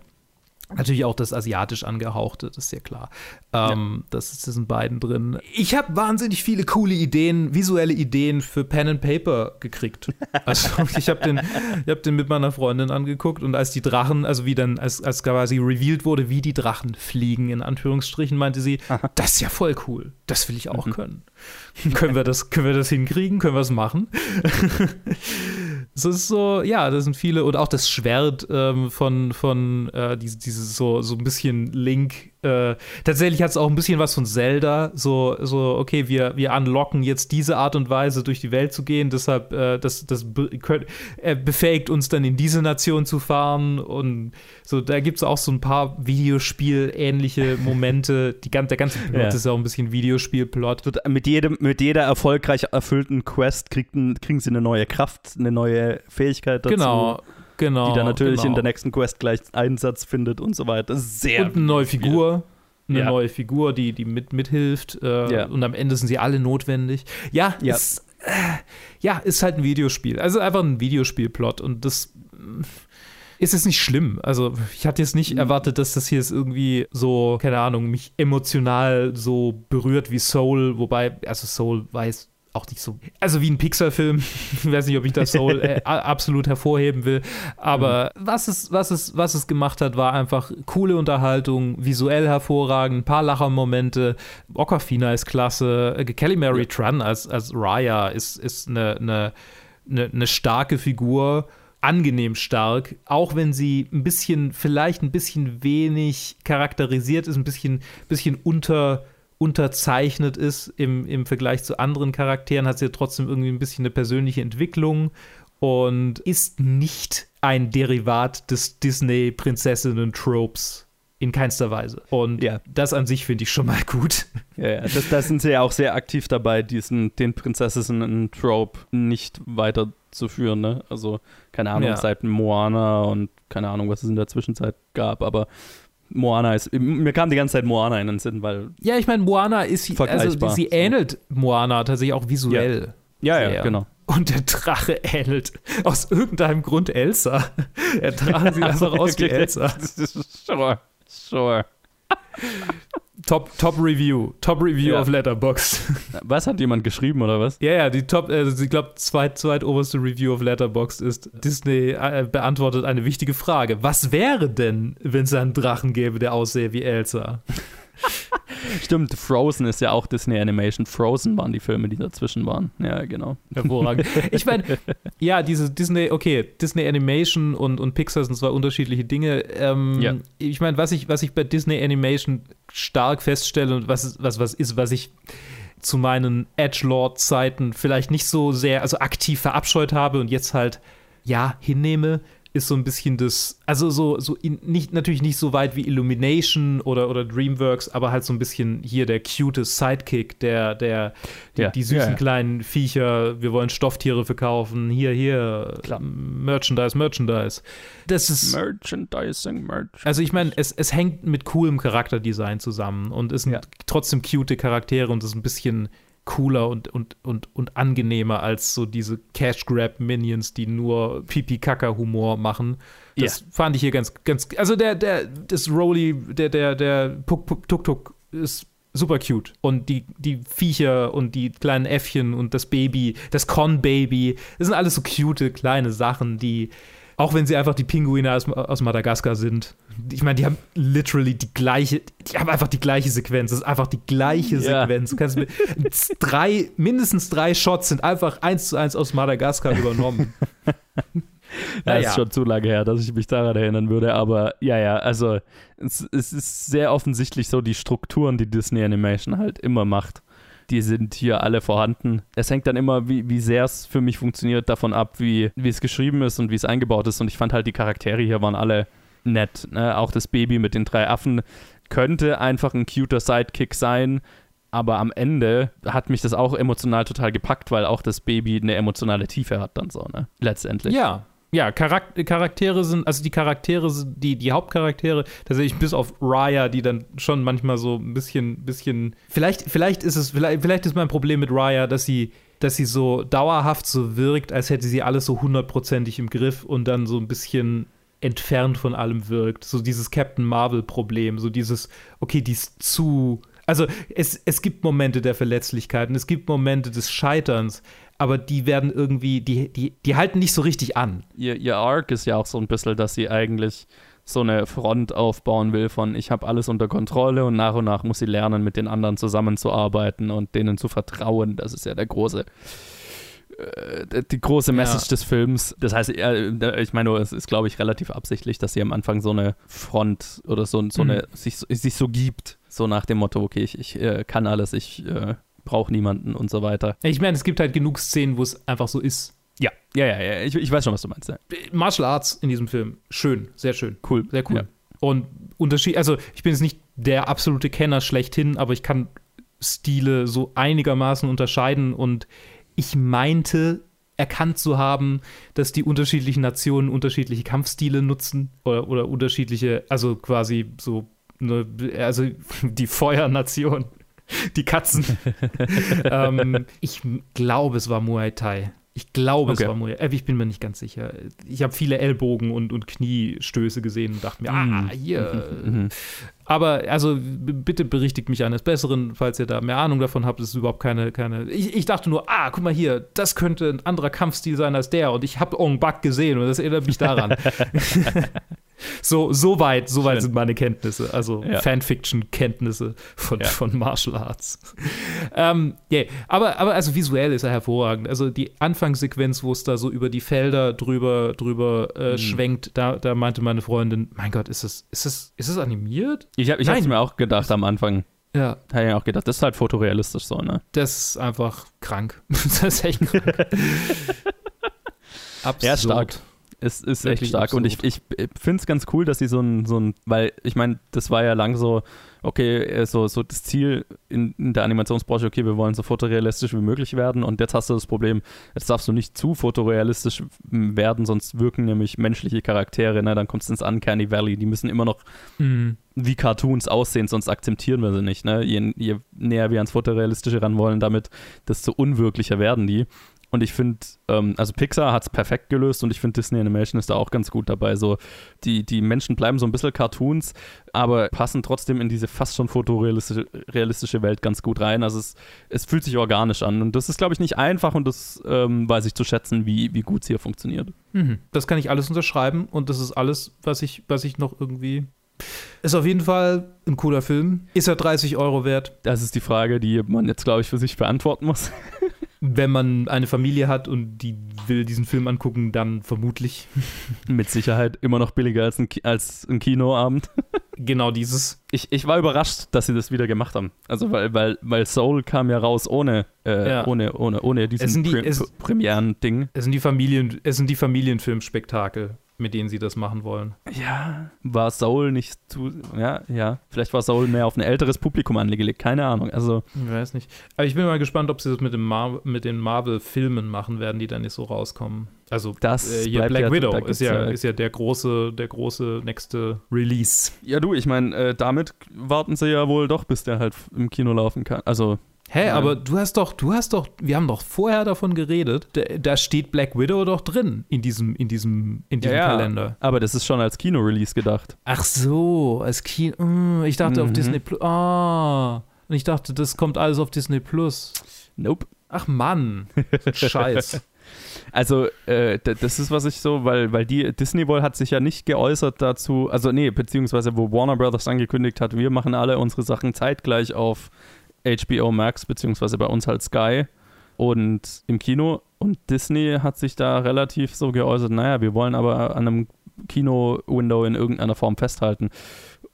Natürlich auch das asiatisch angehauchte, das ist ja klar. Ähm, ja. Das ist in beiden drin. Ich habe wahnsinnig viele coole Ideen, visuelle Ideen für Pen and Paper gekriegt. Also ich habe den, hab den mit meiner Freundin angeguckt und als die Drachen, also wie dann, als, als quasi revealed wurde, wie die Drachen fliegen, in Anführungsstrichen, meinte sie, das ist ja voll cool. Das will ich auch mhm. können. können, wir das, können wir das hinkriegen? Können wir es machen? Es ist so, ja, da sind viele und auch das Schwert ähm, von, von äh, dieses, dieses so, so ein bisschen Link äh, tatsächlich hat es auch ein bisschen was von Zelda. So, so okay, wir, wir unlocken jetzt diese Art und Weise, durch die Welt zu gehen. Deshalb, äh, das, das äh, befähigt uns dann in diese Nation zu fahren. Und so, da gibt es auch so ein paar Videospiel-ähnliche Momente. Die, der ganze Plot ja. ist ja auch ein bisschen Videospiel-Plot. Mit, jedem, mit jeder erfolgreich erfüllten Quest kriegt, kriegen sie eine neue Kraft, eine neue Fähigkeit dazu. Genau genau, die dann natürlich genau. in der nächsten Quest gleich Einsatz findet und so weiter. Sehr und eine neue Figur. Eine ja. neue Figur, die, die mit, mithilft. Äh, ja. Und am Ende sind sie alle notwendig. Ja, ja. Ist, äh, ja, ist halt ein Videospiel. Also einfach ein Videospielplot. Und das äh, ist jetzt nicht schlimm. Also ich hatte jetzt nicht mhm. erwartet, dass das hier ist irgendwie so, keine Ahnung, mich emotional so berührt wie Soul. Wobei, also Soul weiß auch nicht so, also wie ein Pixar-Film. ich weiß nicht, ob ich das Soul äh, absolut hervorheben will. Aber mhm. was, es, was, es, was es gemacht hat, war einfach coole Unterhaltung, visuell hervorragend, ein paar Lachermomente. Okafina ist klasse. Äh, Kelly Mary ja. Tran als, als Raya ist, ist eine, eine, eine, eine starke Figur angenehm stark, auch wenn sie ein bisschen, vielleicht ein bisschen wenig charakterisiert ist, ein bisschen, bisschen unter unterzeichnet ist im, im Vergleich zu anderen Charakteren, hat sie ja trotzdem irgendwie ein bisschen eine persönliche Entwicklung und ist nicht ein Derivat des Disney-Prinzessinnen-Tropes. In keinster Weise. Und ja. das an sich finde ich schon mal gut. Ja, ja. Das, das sind sie ja auch sehr aktiv dabei, diesen, den Prinzessinnen-Trope nicht weiterzuführen. Ne? Also, keine Ahnung, ja. seit Moana und keine Ahnung, was es in der Zwischenzeit gab, aber Moana ist. Mir kam die ganze Zeit Moana in den Sinn, weil. Ja, ich meine, Moana ist. Also, sie ähnelt Moana tatsächlich auch visuell. Ja, ja, ja genau. Und der Drache ähnelt aus irgendeinem Grund Elsa. Er tragen sie einfach aus wie Elsa. sure, sure. Top, Top Review. Top Review Ja. auf Letterboxd. Was hat jemand geschrieben oder was? Ja, ja, die Top, also ich glaube, zweit, zweitoberste Review auf Letterboxd ist, Disney äh, beantwortet eine wichtige Frage. Was wäre denn, wenn es einen Drachen gäbe, der aussähe wie Elsa? Stimmt, Frozen ist ja auch Disney Animation. Frozen waren die Filme, die dazwischen waren. Ja, genau. Hervorragend. Ich meine, ja, diese Disney, okay, Disney Animation und, und Pixar sind zwei unterschiedliche Dinge. Ähm, Ja. Ich meine, was ich, was ich bei Disney Animation stark feststelle und was, was, was ist, was ich zu meinen Edgelord-Zeiten vielleicht nicht so sehr, also aktiv verabscheut habe und jetzt halt, ja, hinnehme, ist so ein bisschen das, also so, so in, nicht, natürlich nicht so weit wie Illumination oder, oder Dreamworks, aber halt so ein bisschen hier der cute Sidekick, der, der, die, Ja. die süßen Ja, ja. kleinen Viecher, wir wollen Stofftiere verkaufen, hier, hier, Merchandise, Merchandise. Das ist, Merchandising, Merch. also ich meine, es, es hängt mit coolem Charakterdesign zusammen und es sind trotzdem cute Charaktere und es ist ein bisschen cooler und, und, und, und angenehmer als so diese Cash-Grab-Minions, die nur Pipi-Kaka-Humor machen. Das fand ich hier ganz, ganz, also der, der, das Rolly, der, der, der Puck, Puck, Tuk Tuk ist super cute. Und die, die Viecher und die kleinen Äffchen und das Baby, das Con-Baby, das sind alles so cute kleine Sachen, die, auch wenn sie einfach die Pinguine aus, aus Madagaskar sind. Ich meine, die haben literally die gleiche, die haben einfach die gleiche Sequenz. Das ist einfach die gleiche Ja. Sequenz. Du kannst mir drei, mindestens drei Shots sind einfach eins zu eins aus Madagaskar übernommen. Ja, Naja. ist schon zu lange her, dass ich mich daran erinnern würde, aber ja, ja, also es, es ist sehr offensichtlich so die Strukturen, die Disney Animation halt immer macht. Die sind hier alle vorhanden. Es hängt dann immer, wie, wie sehr es für mich funktioniert, davon ab, wie, wie es geschrieben ist und wie es eingebaut ist. Und ich fand halt, die Charaktere hier waren alle nett. Ne? Auch das Baby mit den drei Affen könnte einfach ein cuter Sidekick sein. Aber am Ende hat mich das auch emotional total gepackt, weil auch das Baby eine emotionale Tiefe hat dann so, ne? Letztendlich. Ja. Ja, Charak Charaktere sind, also die Charaktere sind, die, die Hauptcharaktere, tatsächlich bis auf Raya, die dann schon manchmal so ein bisschen, bisschen, vielleicht, vielleicht ist es, vielleicht, vielleicht ist mein Problem mit Raya, dass sie, dass sie so dauerhaft so wirkt, als hätte sie alles so hundertprozentig im Griff und dann so ein bisschen entfernt von allem wirkt. So dieses Captain Marvel-Problem, so dieses, okay, die ist zu. Also es, es gibt Momente der Verletzlichkeiten, es gibt Momente des Scheiterns, aber die werden irgendwie, die, die, die halten nicht so richtig an. ihr, ihr Arc ist ja auch so ein bisschen, dass sie eigentlich so eine Front aufbauen will von ich habe alles unter Kontrolle und nach und nach muss sie lernen, mit den anderen zusammenzuarbeiten und denen zu vertrauen. Das ist ja der große äh, die große Message Ja. des Films. Das heißt, äh, ich meine, es ist, glaube ich, relativ absichtlich, dass sie am Anfang so eine Front oder so, so Mhm. eine, sich, sich so gibt. So nach dem Motto, okay, ich, ich äh, kann alles, ich brauche niemanden und so weiter. Ich meine, es gibt halt genug Szenen, wo es einfach so ist. Ja, ja, ja, ja. Ich, ich weiß schon, was du meinst. Ja. Martial Arts in diesem Film, schön, sehr schön. Cool. Sehr cool. Ja. Und Unterschied, also ich bin jetzt nicht der absolute Kenner schlechthin, aber ich kann Stile so einigermaßen unterscheiden und ich meinte erkannt zu haben, dass die unterschiedlichen Nationen unterschiedliche Kampfstile nutzen oder, oder unterschiedliche, also quasi so, ne, also die Feuernation, die Katzen. ähm, ich glaube, es war Muay Thai. Ich glaube, Okay. es war Muay Thai. Ich bin mir nicht ganz sicher. Ich habe viele Ellbogen und, und Kniestöße gesehen und dachte mir, ah, hier. Mhm. Aber also bitte berichtigt mich eines Besseren, falls ihr da mehr Ahnung davon habt. Das ist überhaupt keine. keine ich, ich dachte nur, ah, guck mal hier, das könnte ein anderer Kampfstil sein als der. Und ich habe Ong Bak gesehen und das erinnert mich daran. so, so weit, so weit Schön. sind meine Kenntnisse. Also Ja. Fanfiction-Kenntnisse von, Ja. von Martial Arts. ähm, yeah. aber, aber also visuell ist er hervorragend. Also die Anfangssequenz, wo es da so über die Felder drüber, drüber äh, Mhm. schwenkt, da, da meinte meine Freundin, mein Gott, ist es, ist es, ist es animiert? Ich habe ich hab's Nein. mir auch gedacht am Anfang. Ja. Habe ich mir auch gedacht, das ist halt fotorealistisch so, ne? Das ist einfach krank. das ist echt krank. Absurd. Ja, stark. Es ist echt stark. Und ich, ich finde es ganz cool, dass sie so ein, so ein weil ich meine, das war ja lang so, okay, äh, so, so das Ziel in, in der Animationsbranche, okay, wir wollen so fotorealistisch wie möglich werden. Und jetzt hast du das Problem, jetzt darfst du nicht zu fotorealistisch werden, sonst wirken nämlich menschliche Charaktere, ne? dann kommst du ins Uncanny Valley. Die müssen immer noch Mhm. wie Cartoons aussehen, sonst akzeptieren wir sie nicht. Ne? Je, je näher wir ans Fotorealistische ran wollen, damit, desto unwirklicher werden die. Und ich finde, ähm, also Pixar hat es perfekt gelöst und ich finde Disney Animation ist da auch ganz gut dabei. So, die, die Menschen bleiben so ein bisschen Cartoons, aber passen trotzdem in diese fast schon fotorealistische realistische Welt ganz gut rein. Also es, es fühlt sich organisch an. Und das ist, glaube ich, nicht einfach und das ähm, weiß ich zu schätzen, wie, wie gut es hier funktioniert. Mhm. Das kann ich alles unterschreiben und das ist alles, was ich, was ich noch irgendwie ist auf jeden Fall ein cooler Film. Ist er 30 Euro wert? Das ist die Frage, die man jetzt, glaube ich, für sich beantworten muss. Wenn man eine Familie hat und die will diesen Film angucken, dann vermutlich. Mit Sicherheit immer noch billiger als ein, Ki als ein Kinoabend. genau dieses. Ich, ich war überrascht, dass sie das wieder gemacht haben. Also, weil, weil, weil Soul kam ja raus ohne, äh, ja. ohne, ohne, ohne diesen die, Pre Premieren-Ding. Es sind die Familien, es sind die Familienfilmspektakel mit denen sie das machen wollen. Ja, war Soul nicht zu, ja, ja, vielleicht war Soul mehr auf ein älteres Publikum angelegt, keine Ahnung, also. Ich weiß nicht. Aber ich bin mal gespannt, ob sie das mit, dem Mar mit den Marvel-Filmen machen werden, die dann nicht so rauskommen. Also das äh, hier Black ja, Widow ist ja, ist ja der große, der große nächste Release. Ja, du, ich meine, äh, damit warten sie ja wohl doch, bis der halt im Kino laufen kann. Also Hä, ja. aber du hast doch, du hast doch, wir haben doch vorher davon geredet, da, da steht Black Widow doch drin in diesem, in diesem, in diesem ja, Kalender. Aber das ist schon als Kino-Release gedacht. Ach so, als Kino. Mm, ich dachte mhm. auf Disney Plus. Ah. Und ich dachte, das kommt alles auf Disney Plus. Nope. Ach Mann. Scheiß. Also, äh, das ist, was ich so, weil, weil die Disney World hat sich ja nicht geäußert dazu, also nee, beziehungsweise wo Warner Brothers angekündigt hat, wir machen alle unsere Sachen zeitgleich auf HBO Max, beziehungsweise bei uns halt Sky und im Kino. Und Disney hat sich da relativ so geäußert, naja, wir wollen aber an einem Kino-Window in irgendeiner Form festhalten.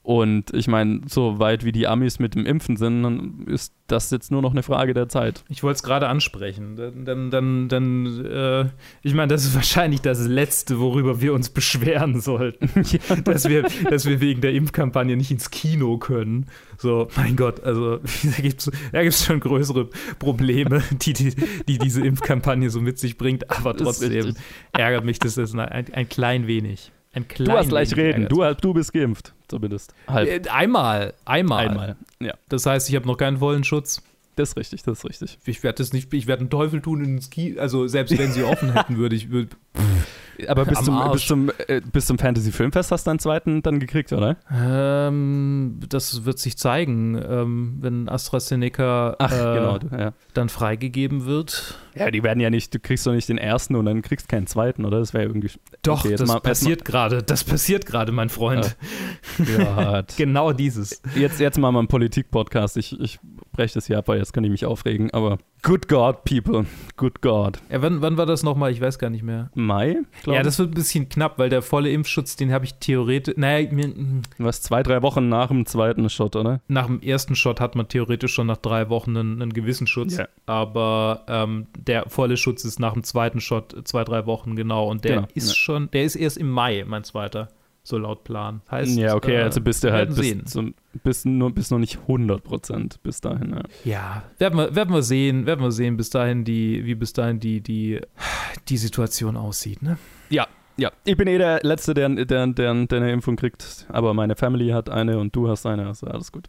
Und ich meine, so weit wie die Amis mit dem Impfen sind, dann ist das jetzt nur noch eine Frage der Zeit. Ich wollte es gerade ansprechen. Dann, dann, dann, dann äh, ich meine, das ist wahrscheinlich das Letzte, worüber wir uns beschweren sollten. ja. dass, wir, dass wir wegen der Impfkampagne nicht ins Kino können. So, mein Gott, also da gibt es da gibt's schon größere Probleme, die, die, die, diese Impfkampagne so mit sich bringt. Aber trotzdem ärgert mich das ein, ein klein wenig. Ein du hast gleich reden. Du, du bist geimpft, zumindest. Halb. Äh, einmal. Einmal. Einmal. Ja. Das heißt, ich habe noch keinen vollen Schutz. Das ist richtig, das ist richtig. Ich werde das nicht, ich werde einen Teufel tun ins Ski. Also selbst wenn sie offen hätten, würde ich. Würd, aber bis zum, bis zum, äh, bis zum Fantasy Filmfest hast du deinen zweiten dann gekriegt, oder? Ähm, das wird sich zeigen, ähm, wenn AstraZeneca Ach, äh, genau, ja. dann freigegeben wird. Ja, die werden ja nicht, du kriegst doch nicht den ersten und dann kriegst keinen zweiten, oder? Das wäre irgendwie. Doch, okay, das mal, passiert gerade. Das passiert gerade, mein Freund. Ja. genau dieses. Jetzt, jetzt mal mal ein Politik-Podcast. Ich, ich breche das hier ab, weil jetzt kann ich mich aufregen, aber good God, people. Good God. Ja, wann, wann war das nochmal? Ich weiß gar nicht mehr. Mai? Ja, das wird ein bisschen knapp, weil der volle Impfschutz, den habe ich theoretisch. Naja, mir. Was, zwei, drei Wochen nach dem zweiten Shot, oder? Nach dem ersten Shot hat man theoretisch schon nach drei Wochen einen, einen gewissen Schutz. Yeah. Aber ähm, der volle Schutz ist nach dem zweiten Shot zwei, drei Wochen genau. Und der genau. ist ja. schon, der ist erst im Mai, mein zweiter. So laut Plan. Heißt, ja, okay, äh, also bist du halt bis, zum, bis, nur, bis noch nicht 100 Prozent bis dahin. Ja, ja werden, wir, werden wir sehen, werden wir sehen, bis dahin die, wie bis dahin die, die, die Situation aussieht, ne? Ja, ja, ich bin eh der Letzte, der, der, der, der eine Impfung kriegt, aber meine Family hat eine und du hast eine, also alles gut.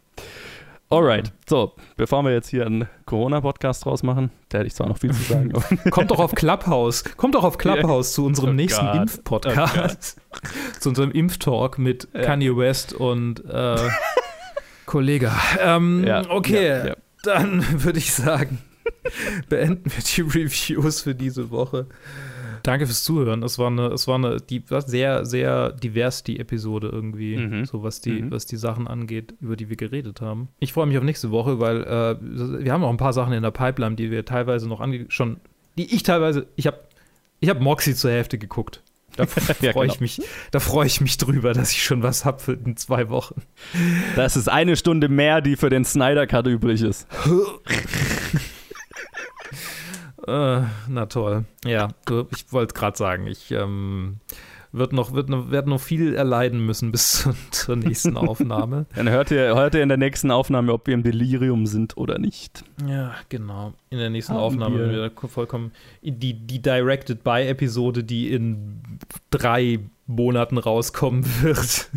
Alright, so, bevor wir jetzt hier einen Corona-Podcast draus machen, da hätte ich zwar noch viel zu sagen. Kommt doch auf Clubhouse, kommt doch auf Clubhouse zu unserem oh nächsten Impf-Podcast. Oh zu unserem Impftalk mit ja. Kanye West und äh, Kollege. Ähm, ja, okay, ja, dann würde ich sagen, beenden wir die Reviews für diese Woche. Danke fürs Zuhören. Es war eine, es war eine, die war sehr, sehr divers, die Episode irgendwie, mhm. so was die, mhm. was die Sachen angeht, über die wir geredet haben. Ich freue mich auf nächste Woche, weil äh, wir haben auch ein paar Sachen in der Pipeline, die wir teilweise noch ange schon, die ich teilweise, ich habe ich hab Moxie zur Hälfte geguckt. Da freue ja, genau. ich mich, da freue ich mich drüber, dass ich schon was habe in zwei Wochen. Das ist eine Stunde mehr, die für den Snyder Cut übrig ist. Äh, na toll. Ja, ich wollte gerade sagen, ich ähm, wird noch, wird noch, werde noch viel erleiden müssen bis zur, nächsten Aufnahme. Dann hört ihr, hört ihr in der nächsten Aufnahme, ob wir im Delirium sind oder nicht. Ja, genau. In der nächsten Haben Aufnahme wir. werden wir vollkommen die, die Directed-by-Episode, die in drei Monaten rauskommen wird.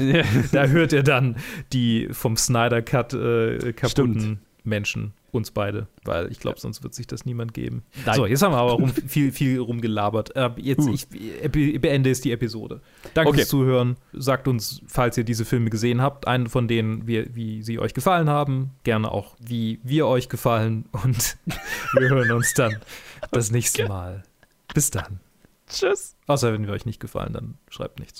da hört ihr dann die vom Snyder Cut äh, kaputten Stimmt. Menschen uns beide, weil ich glaube, sonst wird sich das niemand geben. Nein. So, jetzt haben wir aber rum, viel, viel rumgelabert. Äh, jetzt, Uh. ich beende jetzt die Episode. Danke Okay. fürs Zuhören. Sagt uns, falls ihr diese Filme gesehen habt, einen von denen, wie, wie sie euch gefallen haben. Gerne auch, wie wir euch gefallen. Und wir hören uns dann das nächste Mal. Bis dann. Tschüss. Außer wenn wir euch nicht gefallen, dann schreibt nichts.